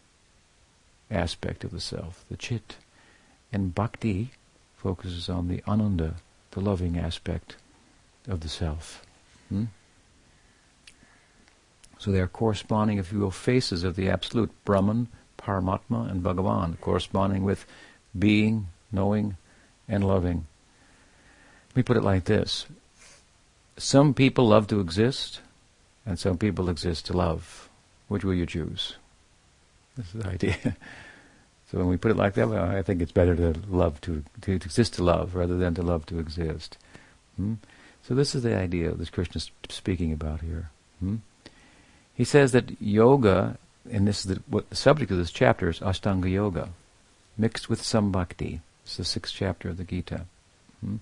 aspect of the self, the chit. And bhakti focuses on the ananda, the loving aspect of the self. Hmm? So they are corresponding, if you will, faces of the absolute Brahman, Paramatma, and Bhagavan, corresponding with being, knowing, and loving. Let me put it like this some people love to exist, and some people exist to love. Which will you choose? This is the idea. so when we put it like that, well, I think it's better to love to, to, exist to love rather than to love to exist. Hmm? So this is the idea that Krishna is speaking about here. Hmm? He says that yoga, and this is the, what the subject of this chapter is Ashtanga Yoga, mixed with some bhakti. It's the sixth chapter of the Gita. Hmm?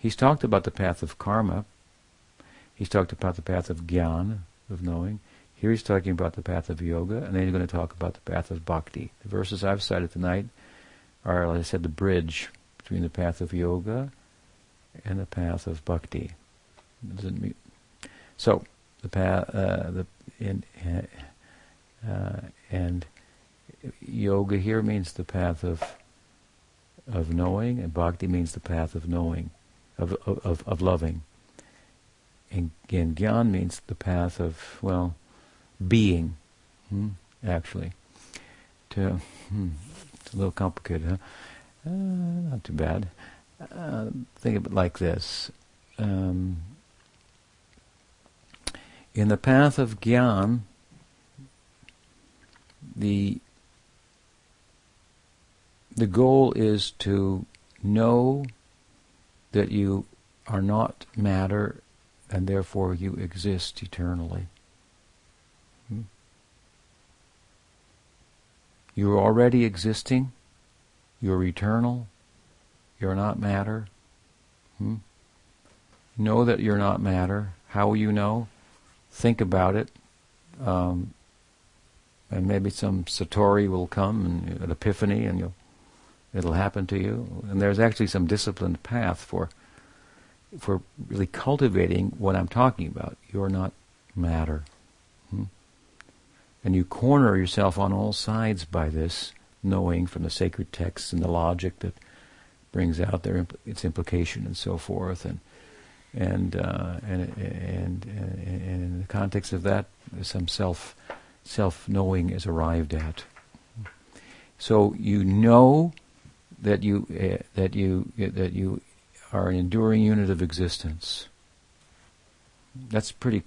He's talked about the path of karma. He's talked about the path of gyan, of knowing. Here he's talking about the path of yoga, and then he's going to talk about the path of bhakti. The verses I've cited tonight are, like I said, the bridge between the path of yoga and the path of bhakti. So the path, uh, the in, uh, and yoga here means the path of of knowing, and bhakti means the path of knowing, of of, of loving. And, gyan means the path of well, being. Hmm, actually, to hmm, it's a little complicated, huh? Uh, not too bad. Uh, think of it like this. Um, in the path of gyan, the the goal is to know that you are not matter and therefore you exist eternally. Hmm? You're already existing. You're eternal. You're not matter. Hmm? Know that you're not matter. How will you know? Think about it. Um, and maybe some satori will come and an epiphany and you'll it'll happen to you. And there's actually some disciplined path for for really cultivating what I'm talking about. You're not matter. Hmm? And you corner yourself on all sides by this, knowing from the sacred texts and the logic that brings out their its implication and so forth. And and, uh, and, and, and, and in the context of that, some self self knowing is arrived at. So you know that you uh, that you uh, that you are an enduring unit of existence. That's pretty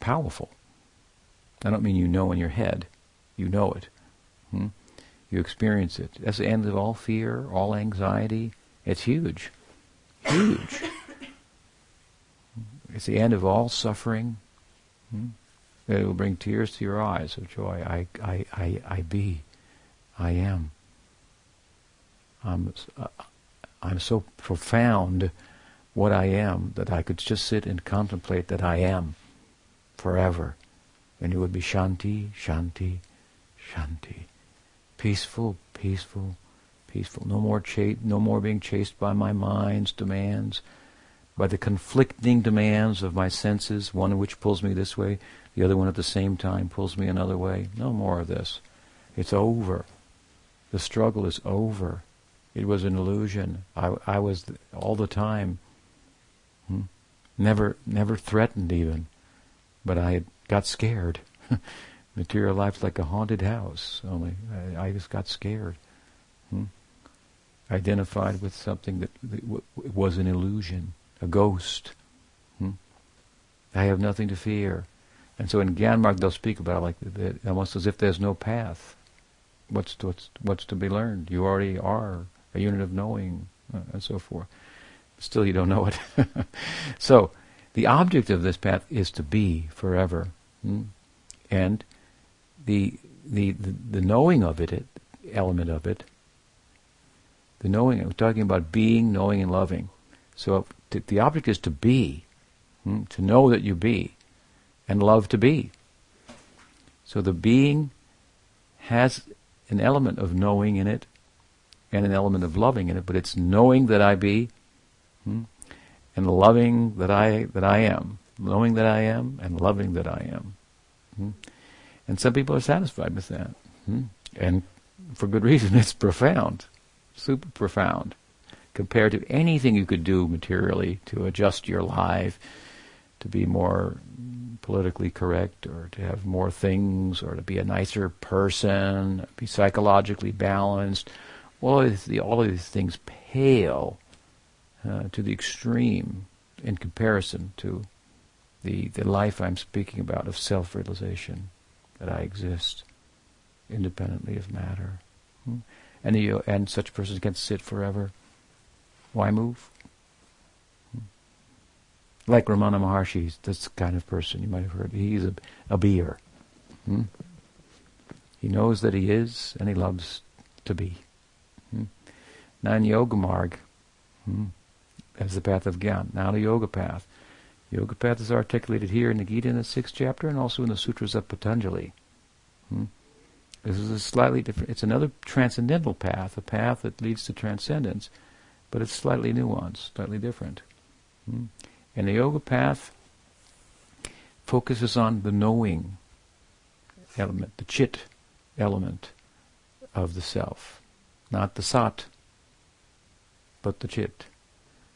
powerful. I don't mean you know in your head, you know it. Hmm? You experience it. That's the end of all fear, all anxiety. It's huge, huge. It's the end of all suffering. Hmm? It will bring tears to your eyes of joy. I, I, I, I be. I am. I'm, uh, I'm so profound what I am that I could just sit and contemplate that I am forever. And it would be shanti, shanti, shanti. Peaceful, peaceful, peaceful. No more cha- no more being chased by my mind's demands, by the conflicting demands of my senses, one of which pulls me this way, the other one at the same time pulls me another way. No more of this. It's over. The struggle is over. It was an illusion. I, I was all the time, hmm? never, never threatened even, but I got scared. Material life's like a haunted house. Only I, I just got scared. Hmm? identified with something that, that w- was an illusion, a ghost. Hmm? I have nothing to fear. And so in Gyanmarg they'll speak about it like almost as if there's no path. What's to, what's what's to be learned? You already are a unit of knowing, uh, and so forth. Still, you don't know it. so, the object of this path is to be forever, hmm? and the, the the the knowing of it, it element of it. The knowing. We're talking about being, knowing, and loving. So, the object is to be, hmm? to know that you be and love to be. So the being has an element of knowing in it and an element of loving in it, but it's knowing that I be hmm, and loving that I that I am, knowing that I am and loving that I am. Hmm. And some people are satisfied with that. Hmm. And for good reason, it's profound, super profound, compared to anything you could do materially to adjust your life, to be more politically correct or to have more things or to be a nicer person, be psychologically balanced. All of, the, all of these things pale uh, to the extreme in comparison to the, the life I'm speaking about of self-realization, that I exist independently of matter. Hmm? And, you, and such persons can sit forever. Why move? like Ramana Maharshi, he's this kind of person you might have heard. He's a, a beer. Hmm? He knows that he is, and he loves to be. In Yoga Marg, hmm, the path of Gyan. not a Yoga path. Yoga path is articulated here in the Gita in the sixth chapter, and also in the Sutras of Patanjali. Hmm? This is a slightly different. It's another transcendental path, a path that leads to transcendence, but it's slightly nuanced, slightly different. Hmm? And the yoga path focuses on the knowing element, the chit element of the self, not the sat, but the chit.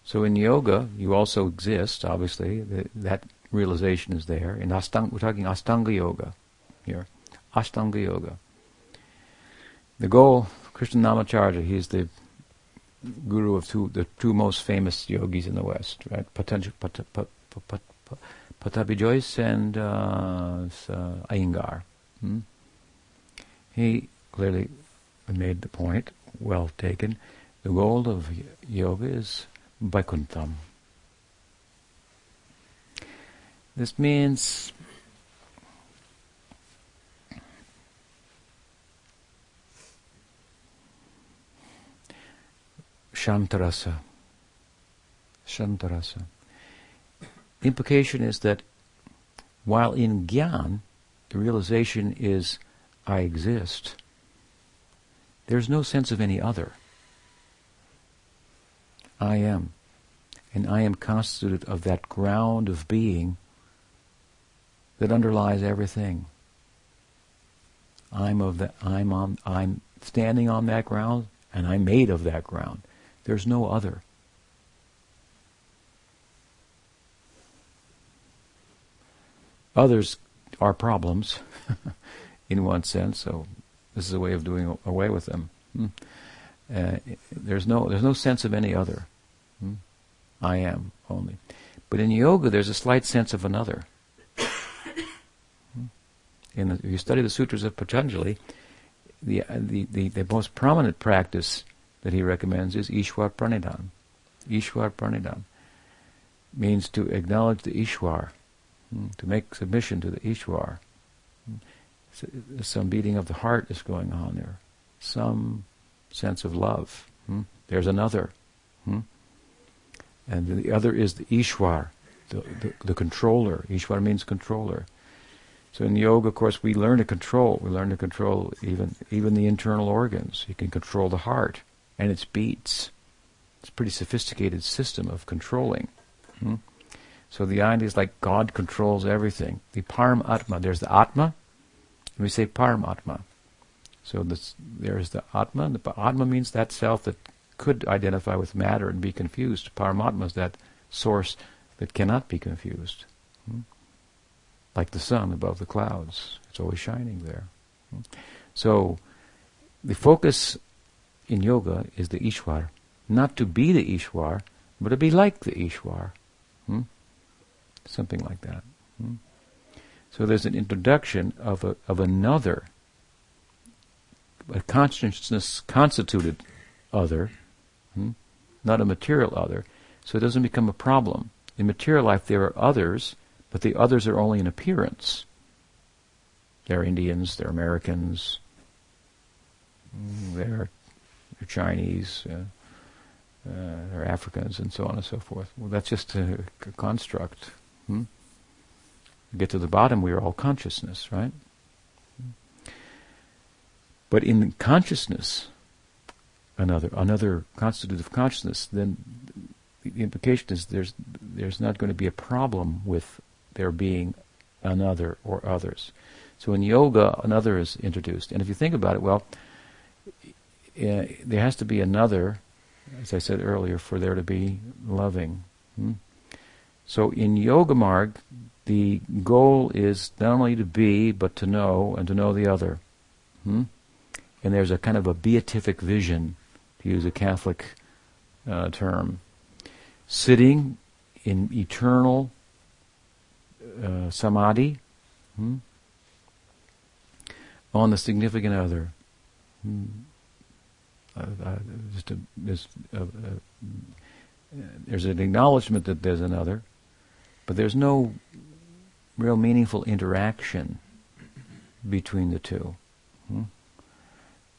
So in yoga, you also exist, obviously, that realization is there. In Astanga, we're talking Astanga Yoga here. Ashtanga Yoga. The goal, Krishnamacharya, he's the guru of two, the two most famous yogis in the West, right? Patanjali, Pat, Pat, Pat, and uh, uh, Iyengar. Hmm? He clearly made the point, well taken. The goal of yoga is Vaikuntham. This means Shantarasa. Shantarasa. The implication is that while in Gyan, the realization is I exist, there's no sense of any other. I am. And I am constituted of that ground of being that underlies everything. I'm of that I'm on I'm standing on that ground and I'm made of that ground. There's no other. Others are problems, in one sense. So this is a way of doing away with them. Hmm. Uh, there's no there's no sense of any other. Hmm. I am only. But in yoga, there's a slight sense of another. Hmm. In the, if you study the sutras of Patanjali, the, the, the, the most prominent practice that he recommends is Ishwar Pranidhan. Ishwar Pranidhan means to acknowledge the Ishwar, hmm, to make submission to the Ishwar. So some beating of the heart is going on there, some sense of love. There's another. And the other is the Ishwar, the, the, the controller. Ishwar means controller. So in yoga, of course, we learn to control. We learn to control even even the internal organs. You can control the heart and its beats. It's a pretty sophisticated system of controlling. Hmm? So the idea is like God controls everything. The Param Atma, there's the Atma, and we say Param Atma. So this, there's the Atma, the Atma means that self that could identify with matter and be confused. Paramatma is that source that cannot be confused. Hmm? Like the sun above the clouds. It's always shining there. Hmm? So the focus in yoga is the Ishwar. Not to be the Ishwar, but to be like the Ishwar. Hmm? Something like that. Hmm? So there's an introduction of a, of another, a consciousness constituted other, hmm? not a material other. So it doesn't become a problem. In material life, there are others, but the others are only in appearance. They're Indians, they're Americans, they're, they're Chinese, uh, uh, they're Africans, and so on and so forth. Well, that's just a, a construct. Hmm? Get to the bottom, we are all consciousness, right? But in consciousness, another another constitutive consciousness, then the implication is there's there's not going to be a problem with there being another or others. So in yoga, another is introduced, and if you think about it, well, there has to be another, as I said earlier, for there to be loving. Hmm? So in yoga marg, the goal is not only to be, but to know, and to know the other. Hmm? And there's a kind of a beatific vision, to use a Catholic uh, term, sitting in eternal uh, samadhi hmm? on the significant other. Hmm? Uh, uh just a, just uh, there's an acknowledgement that there's another, but there's no real meaningful interaction between the two. Hmm?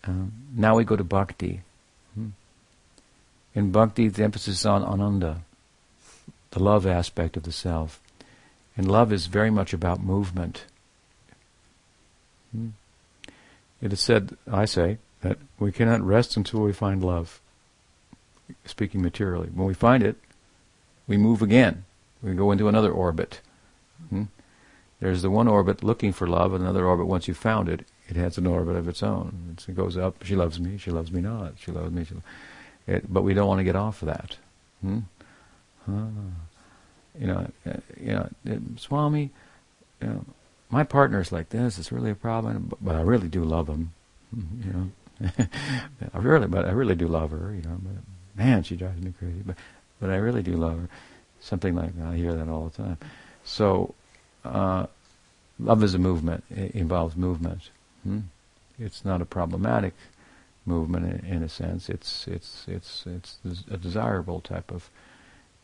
Um, now we go to bhakti. In bhakti, the emphasis is on ananda, the love aspect of the self. And love is very much about movement. Hmm? It is said, I say, that we cannot rest until we find love. Speaking materially. When we find it, we move again. We go into another orbit. Hmm? There's the one orbit looking for love, and another orbit once you've found it, it has an orbit of its own. it goes up. She loves me. She loves me not. She loves me. She lo- it, but we don't want to get off of that. Hmm? Ah. You know, uh, you know, it, Swami. You know, my partner's like this. It's really a problem, but, but I really do love him. Hmm, you know, I really, but I really do love her. You know, but man, she drives me crazy. But but I really do love her. Something like that. I hear that all the time. So uh, love is a movement. It involves movement. Hmm? It's not a problematic movement in, a sense. It's it's it's it's a desirable type of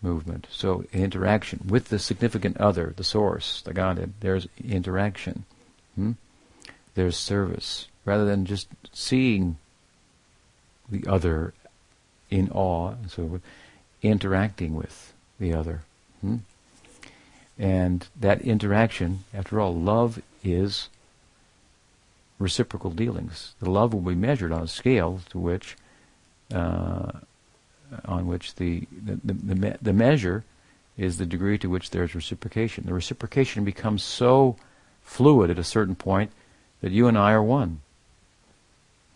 movement. So interaction with the significant other, the source, the Godhead. There's interaction. Hmm? There's service rather than just seeing the other in awe and so forth, interacting with the other. Hmm? And that interaction, after all, love is reciprocal dealings. The love will be measured on a scale to which, uh, on which the the, the, the, me- the measure is the degree to which there's reciprocation. The reciprocation becomes so fluid at a certain point that you and I are one.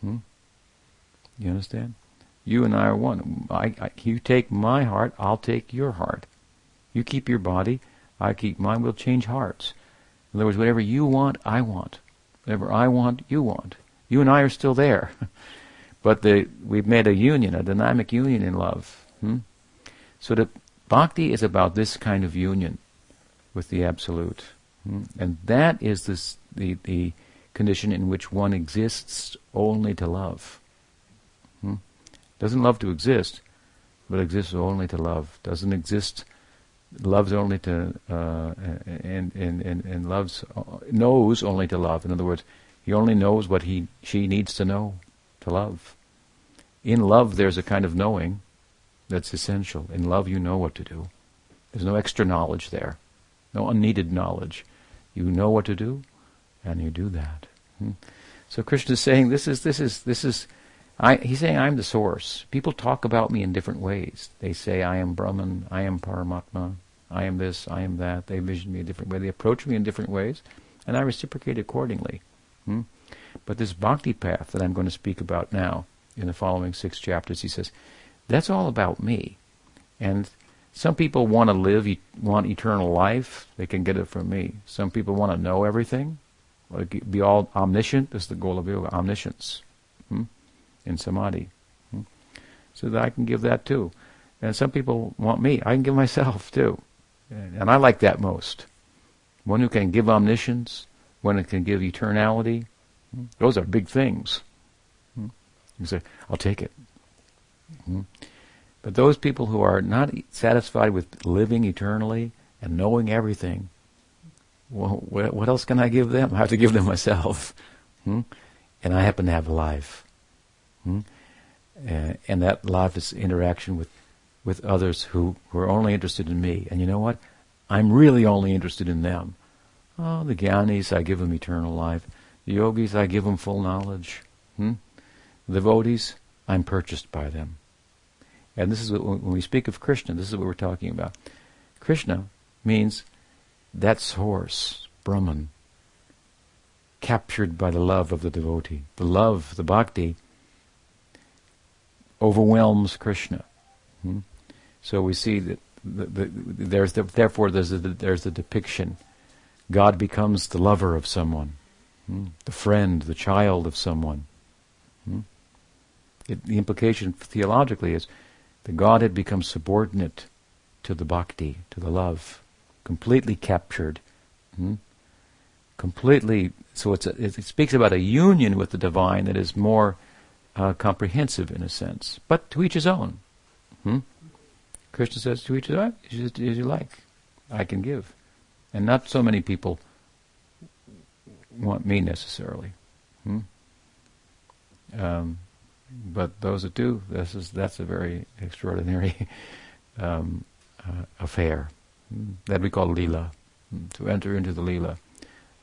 Hmm? You understand? You and I are one. I, I, you take my heart, I'll take your heart. You keep your body, I keep mine. We'll change hearts. In other words, whatever you want, I want. Whatever I want, you want. You and I are still there. but the, we've made a union, a dynamic union in love. Hmm? So the bhakti is about this kind of union with the Absolute. Hmm? And that is this, the, the condition in which one exists only to love. Hmm? Doesn't love to exist, but exists only to love. Doesn't exist loves only to uh, and, and and and loves knows only to love. In other words, he only knows what he she needs to know to love. In love, there's a kind of knowing that's essential. In love, you know what to do. There's no extra knowledge there, no unneeded knowledge. You know what to do, and you do that. Hmm? So Krishna is saying, this is this is this is. I, he's saying I'm the source. People talk about me in different ways. They say I am Brahman, I am Paramatma, I am this, I am that. They vision me a different way. They approach me in different ways, and I reciprocate accordingly. Hmm? But this bhakti path that I'm going to speak about now, in the following six chapters, he says, that's all about me. And some people want to live, want eternal life. They can get it from me. Some people want to know everything, be all omniscient. This is the goal of yoga, omniscience. Hmm? In samadhi. Hmm? so that I can give that too. And some people want me. I can give myself too. And I like that most. One who can give omniscience, one who can give eternality. Hmm, those are big things. Hmm? You say, I'll take it. But those people who are not satisfied with living eternally and knowing everything, well, what else can I give them? I have to give them myself. Hmm? And I happen to have a life. Hmm? Uh, and that life is interaction with, with others who, who are only interested in me. And you know what? I'm really only interested in them. Oh, the Gyanis, I give them eternal life. The yogis, I give them full knowledge. Hmm? The devotees, I'm purchased by them. And this is what, when we speak of Krishna, this is what we're talking about. Krishna means that source, Brahman, captured by the love of the devotee. The love, the bhakti, overwhelms Krishna. Hmm? So we see that the, the, there's the, therefore there's the, there's the depiction. God becomes the lover of someone, hmm? the friend, the child of someone. Hmm? It, the implication theologically is the Godhead become subordinate to the bhakti, to the love, completely captured, hmm? completely. So a, it speaks about a union with the divine that is more uh, comprehensive in a sense, but to each his own. Hmm? Krishna says to each his own, as you like, I can give, and not so many people want me necessarily. Hmm? Um, but those that do, this is that's a very extraordinary um, uh, affair hmm, that we call lila. Hmm, to enter into the lila,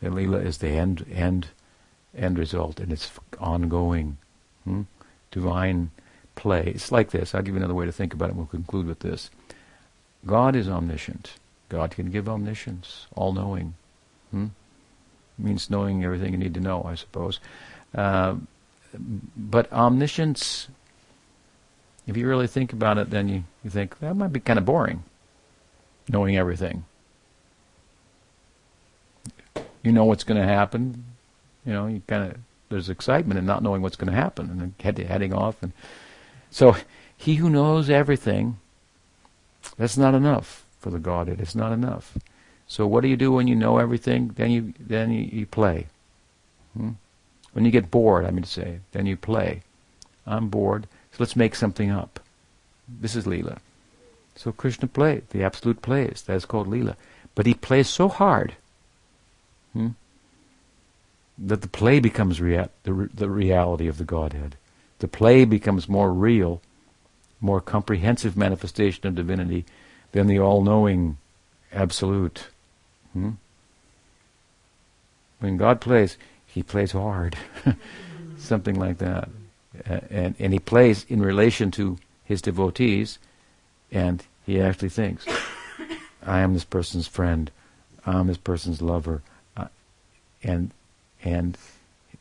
the lila is the end end end result, and it's ongoing, hmm? divine play. It's like this. I'll give you another way to think about it. We'll conclude with this. God is omniscient. God can give omniscience, all knowing. Hmm? Means knowing everything you need to know, I suppose. Uh, but omniscience, if you really think about it, then you, you think that might be kind of boring, knowing everything. You know what's going to happen. You know, you kind of there's excitement in not knowing what's going to happen and head, heading off. And so, he who knows everything, that's not enough for the Godhead. It's not enough. So, what do you do when you know everything? Then you then you, you play. Hmm? When you get bored, I mean to say, then you play. I'm bored, so let's make something up. This is Leela. So Krishna plays, the absolute plays. That is called Leela. But he plays so hard hmm, that the play becomes rea- the, re- the reality of the Godhead. The play becomes more real, more comprehensive manifestation of divinity than the all-knowing absolute. Hmm? When God plays, he plays hard, something like that. And, and he plays in relation to his devotees, and he actually thinks, I am this person's friend, I'm this person's lover, uh, and and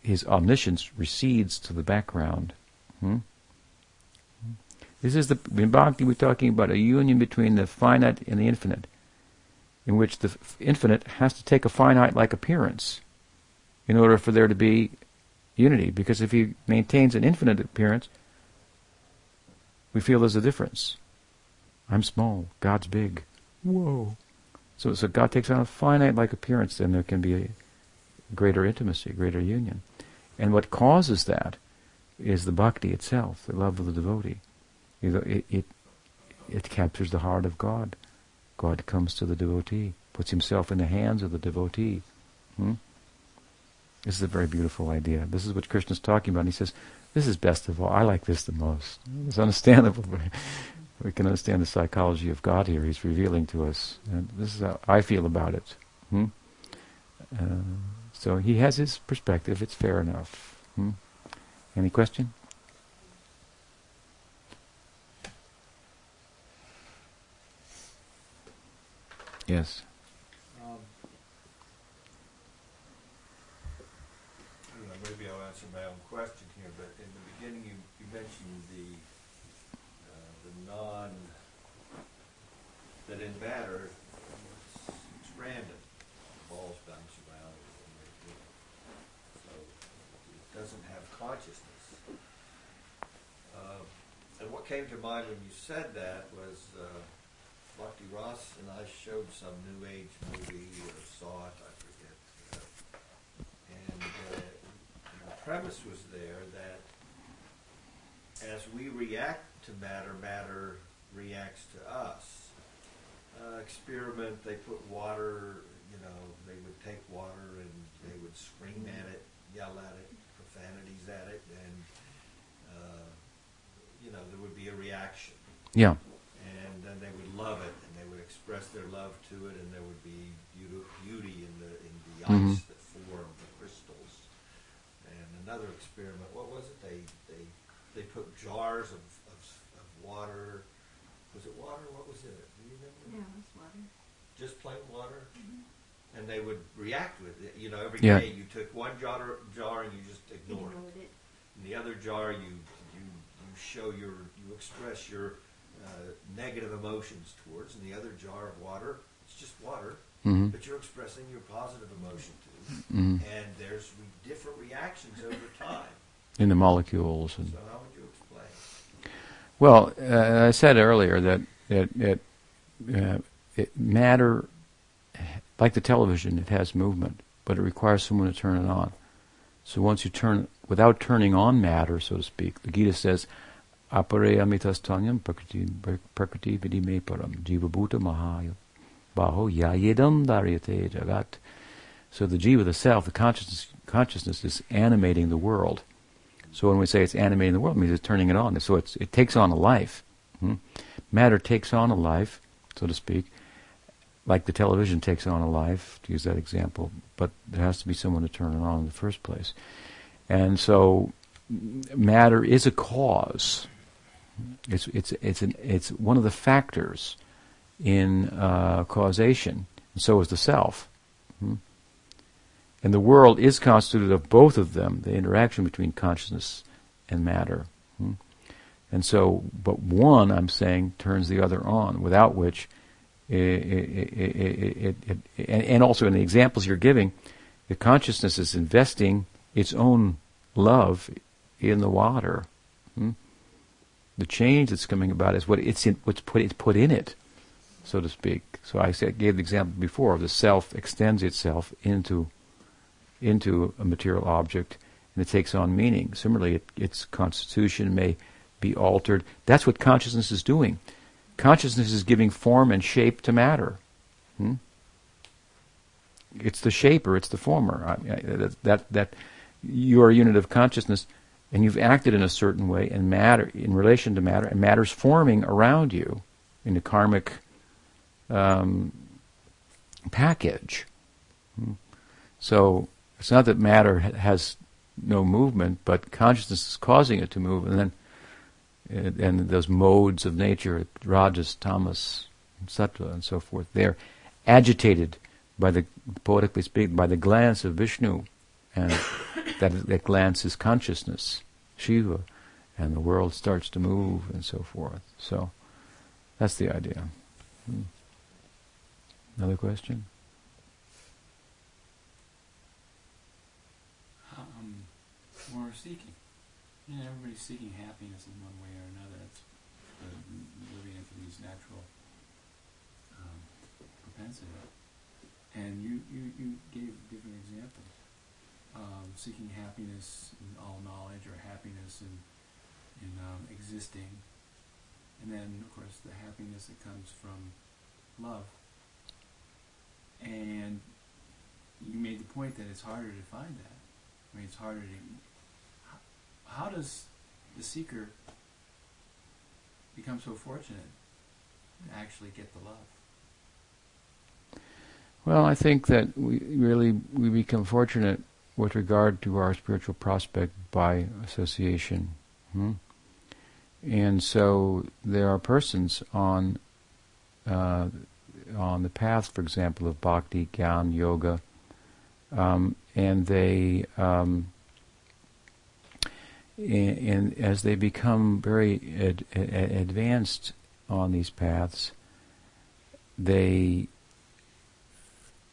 his omniscience recedes to the background. Hmm? This is the in Bhakti we're talking about a union between the finite and the infinite, in which the infinite has to take a finite-like appearance in order for there to be unity. Because if he maintains an infinite appearance, we feel there's a difference. I'm small, God's big. Whoa. So, so God takes on a finite like appearance, then there can be a greater intimacy, greater union. And what causes that is the bhakti itself, the love of the devotee. It, it, it captures the heart of God. God comes to the devotee, puts himself in the hands of the devotee. Hmm? This is a very beautiful idea. This is what Krishna is talking about. And he says, this is best of all. I like this the most. It's understandable. we can understand the psychology of God here. He's revealing to us. And this is how I feel about it. Hmm? Uh, so he has his perspective. It's fair enough. Hmm? Any question? Yes. maybe I'll answer my own question here, but in the beginning you, you mentioned the, uh, the non, that in matter, it's, it's random. Balls bounce around. So it doesn't have consciousness. Uh, and what came to mind when you said that was uh, Bhakti Ross and I showed some New Age movie or saw it, I forget. Uh, and, uh, and the premise was there that as we react to matter, matter reacts to us. Uh, experiment, they put water, you know, they would take water and they would scream at it, yell at it, profanities at it, and, uh, you know, there would be a reaction. Yeah. And then they would love it, and they would express their love to it, and there would be beauty, beauty in the in the Mhm. ice that formed, the crystals. And another experiment, what was it? They they they put jars of, of, of water. Was it water? What was it? Do you remember? Yeah, it's water. Just plain water. And they would react with it. You know, every Yeah. day you took one jar jar and you just ignored it. Ignored it. In the other jar, you you you show your you express your uh, negative emotions towards. and the other jar of water, it's just water, hmm but you're expressing your positive emotion to. hmm And there's re- different reactions over time. In the molecules and So how would you explain? Well, uh, I said earlier that it, it, uh, it matter, like the television, it has movement, but it requires someone to turn it on. So once you turn, without turning on matter, so to speak, the Gita says, "Apare amitastanyam prakriti vidime param jiva bhuta mahaya baho yayedam daryate jagat." So the jiva, the self, the consciousness, consciousness is animating the world. So when we say it's animating the world, it means it's turning it on. So it takes on a life. Hmm? Matter takes on a life, so to speak, like the television takes on a life, to use that example, but there has to be someone to turn it on in the first place. And so matter is a cause. It's, it's, it's, an, it's one of the factors in uh, causation, and so is the self. Hmm? And the world is constituted of both of them, the interaction between consciousness and matter. Hmm? And so, but one, I'm saying, turns the other on, without which, i i i i i and, and also in the examples you're giving, the consciousness is investing its own love in the water. Hmm? The change that's coming about is what it's in, what's put it's put in it, so to speak. So I said, gave the example before: of the self extends itself into into a material object and it takes on meaning. Similarly, it, its constitution may be altered. That's what consciousness is doing. Consciousness is giving form and shape to matter. Hmm? It's the shaper, it's the former. I, I, that, that, that you are a unit of consciousness and you've acted in a certain way and matter in relation to matter and matter's forming around you in the karmic um, package. Hmm? So it's not that matter has no movement, but consciousness is causing it to move, and then uh, and those modes of nature, rajas, tamas, sattva, and so forth, they're agitated by the poetically speaking by the glance of Vishnu, and that that glance is consciousness, Shiva, and the world starts to move and so forth. So that's the idea. Hmm. Another question. um, we're seeking. Yeah, everybody's seeking happiness in one way or another. It's living into these natural um, propensities. And you, you, you gave different examples. Um, seeking happiness in all knowledge or happiness in, in um, existing. And then, of course, the happiness that comes from love. And you made the point that it's harder to find that. I mean, it's harder to. How, does the seeker become so fortunate to actually get the love? Well, I think that we really we become fortunate with regard to our spiritual prospect by association. Hmm? And so there are persons on uh, on the path, for example, of bhakti, gyan, yoga, um, and they um, and, as they become very ad, ad, advanced on these paths, they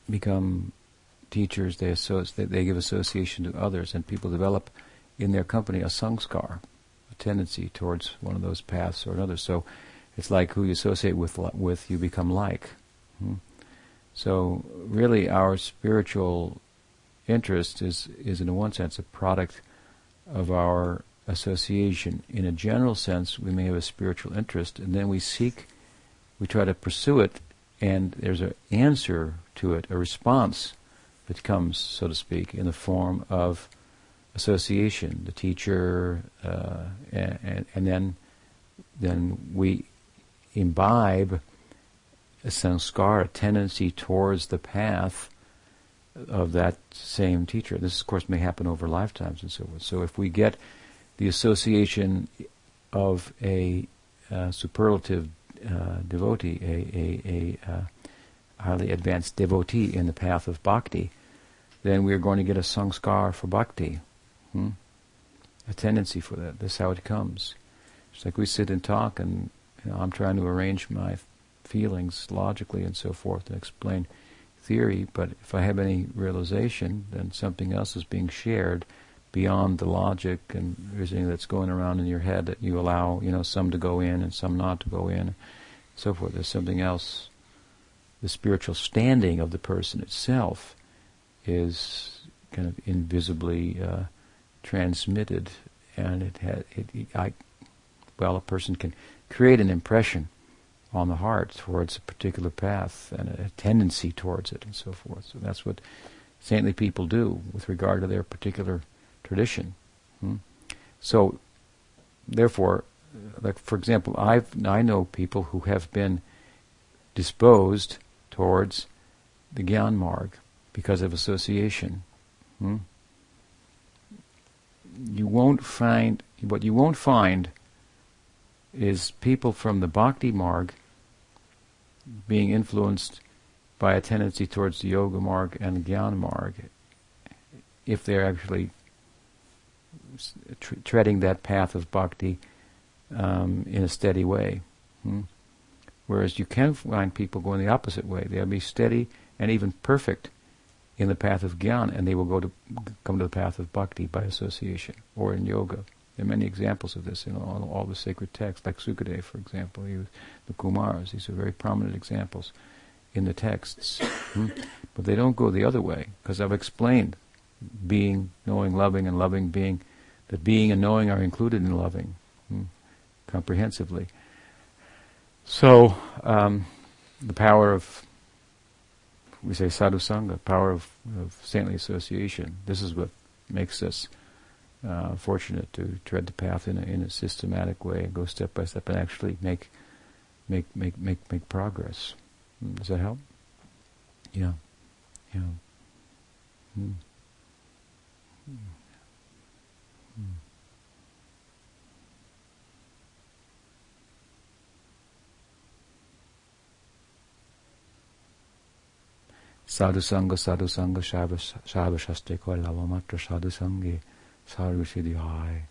become teachers. They associ- they, give association to others, and people develop in their company a sanskar, a tendency towards one of those paths or another. So it's like who you associate with, with you become like. Hmm? So really, our spiritual interest is is in one sense a product of our association. In a general sense, we may have a spiritual interest, and then we seek, we try to pursue it, and there's an answer to it, a response that comes, so to speak, in the form of association, the teacher, uh, and, and then then we imbibe a sanskar, a tendency towards the path of that same teacher. This, of course, may happen over lifetimes and so forth. So if we get the association of a uh, superlative uh, devotee, a, a, a uh, highly advanced devotee in the path of bhakti, then we are going to get a sanskar for bhakti. Hmm? A tendency for that. That's how it comes. It's like we sit and talk, and you know, I'm trying to arrange my feelings logically and so forth and explain theory, but if I have any realization, then something else is being shared beyond the logic and reasoning that's going around in your head that you allow, you know, some to go in and some not to go in, so forth. There's something else. The spiritual standing of the person itself is kind of invisibly uh, transmitted, and it had it, it, I, well, a person can create an impression on the heart towards a particular path and a tendency towards it and so forth. So that's what saintly people do with regard to their particular tradition. Hmm? So, therefore, like for example, I I know people who have been disposed towards the Gyan Marg because of association. Hmm? You won't find what you won't find is people from the Bhakti Marg being influenced by a tendency towards the Yoga Marg and Gyan Marg if they're actually tr- treading that path of bhakti um, in a steady way. Hmm? Whereas you can find people going the opposite way. They'll be steady and even perfect in the path of gyan, and they will go to come to the path of bhakti by association or in yoga. There are many examples of this in all, all the sacred texts, like Sukadev, for example. The Kumars, these are very prominent examples in the texts. hmm? But they don't go the other way, because I've explained being, knowing, loving, and loving, being, that being and knowing are included in loving hmm? comprehensively. So, um, the power of, we say sadhu sangha, power of, of saintly association, this is what makes us uh, fortunate to tread the path in a, in a systematic way and go step by step and actually make make make make make progress. Hmm, does that help? Yeah, yeah. Hmm. Hmm. Sadhu Sangha, Sadhu Sangha, Shava Shastre Lava Matra Sadhu Sangha Sarvasiddhi high.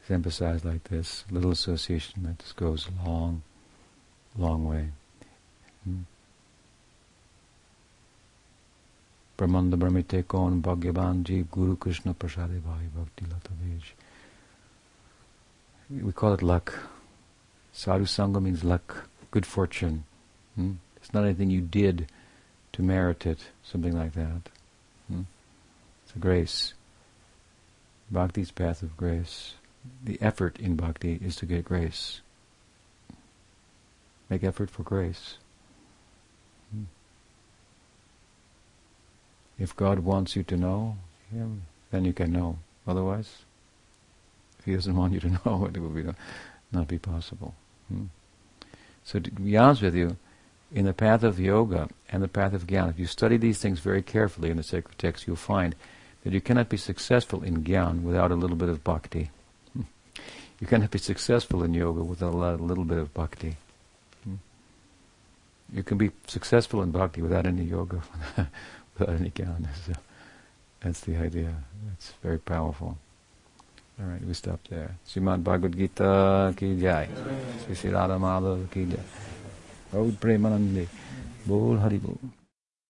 It's emphasized like this. Little association that this goes a long, long way. Hmm. Brahmanda Brahmite Kon Bhagyavan Jeev Guru Krishna Prasade Bhai Bhakti Lata We call it luck. Sadhu Sangha means luck, good fortune. Hmm? It's not anything you did to merit it, something like that. Hmm? It's a grace. Bhakti's path of grace. The effort in bhakti is to get grace. Make effort for grace. Hmm. If God wants you to know Him, then you can know. Otherwise, if He doesn't want you to know, it will be not be possible. Hmm. So to be honest with you, in the path of yoga and the path of jnana, if you study these things very carefully in the sacred text, you'll find that you cannot be successful in gyan without a little bit of bhakti. You cannot be successful in yoga without a little bit of bhakti. You can be successful in bhakti without any yoga, without any jnana. So that's the idea. It's very powerful. All right, we stop there. Srimad Bhagavad Gita ki jai. Sri Radha ki jai. Bol Premanande. Bol Hari Bol.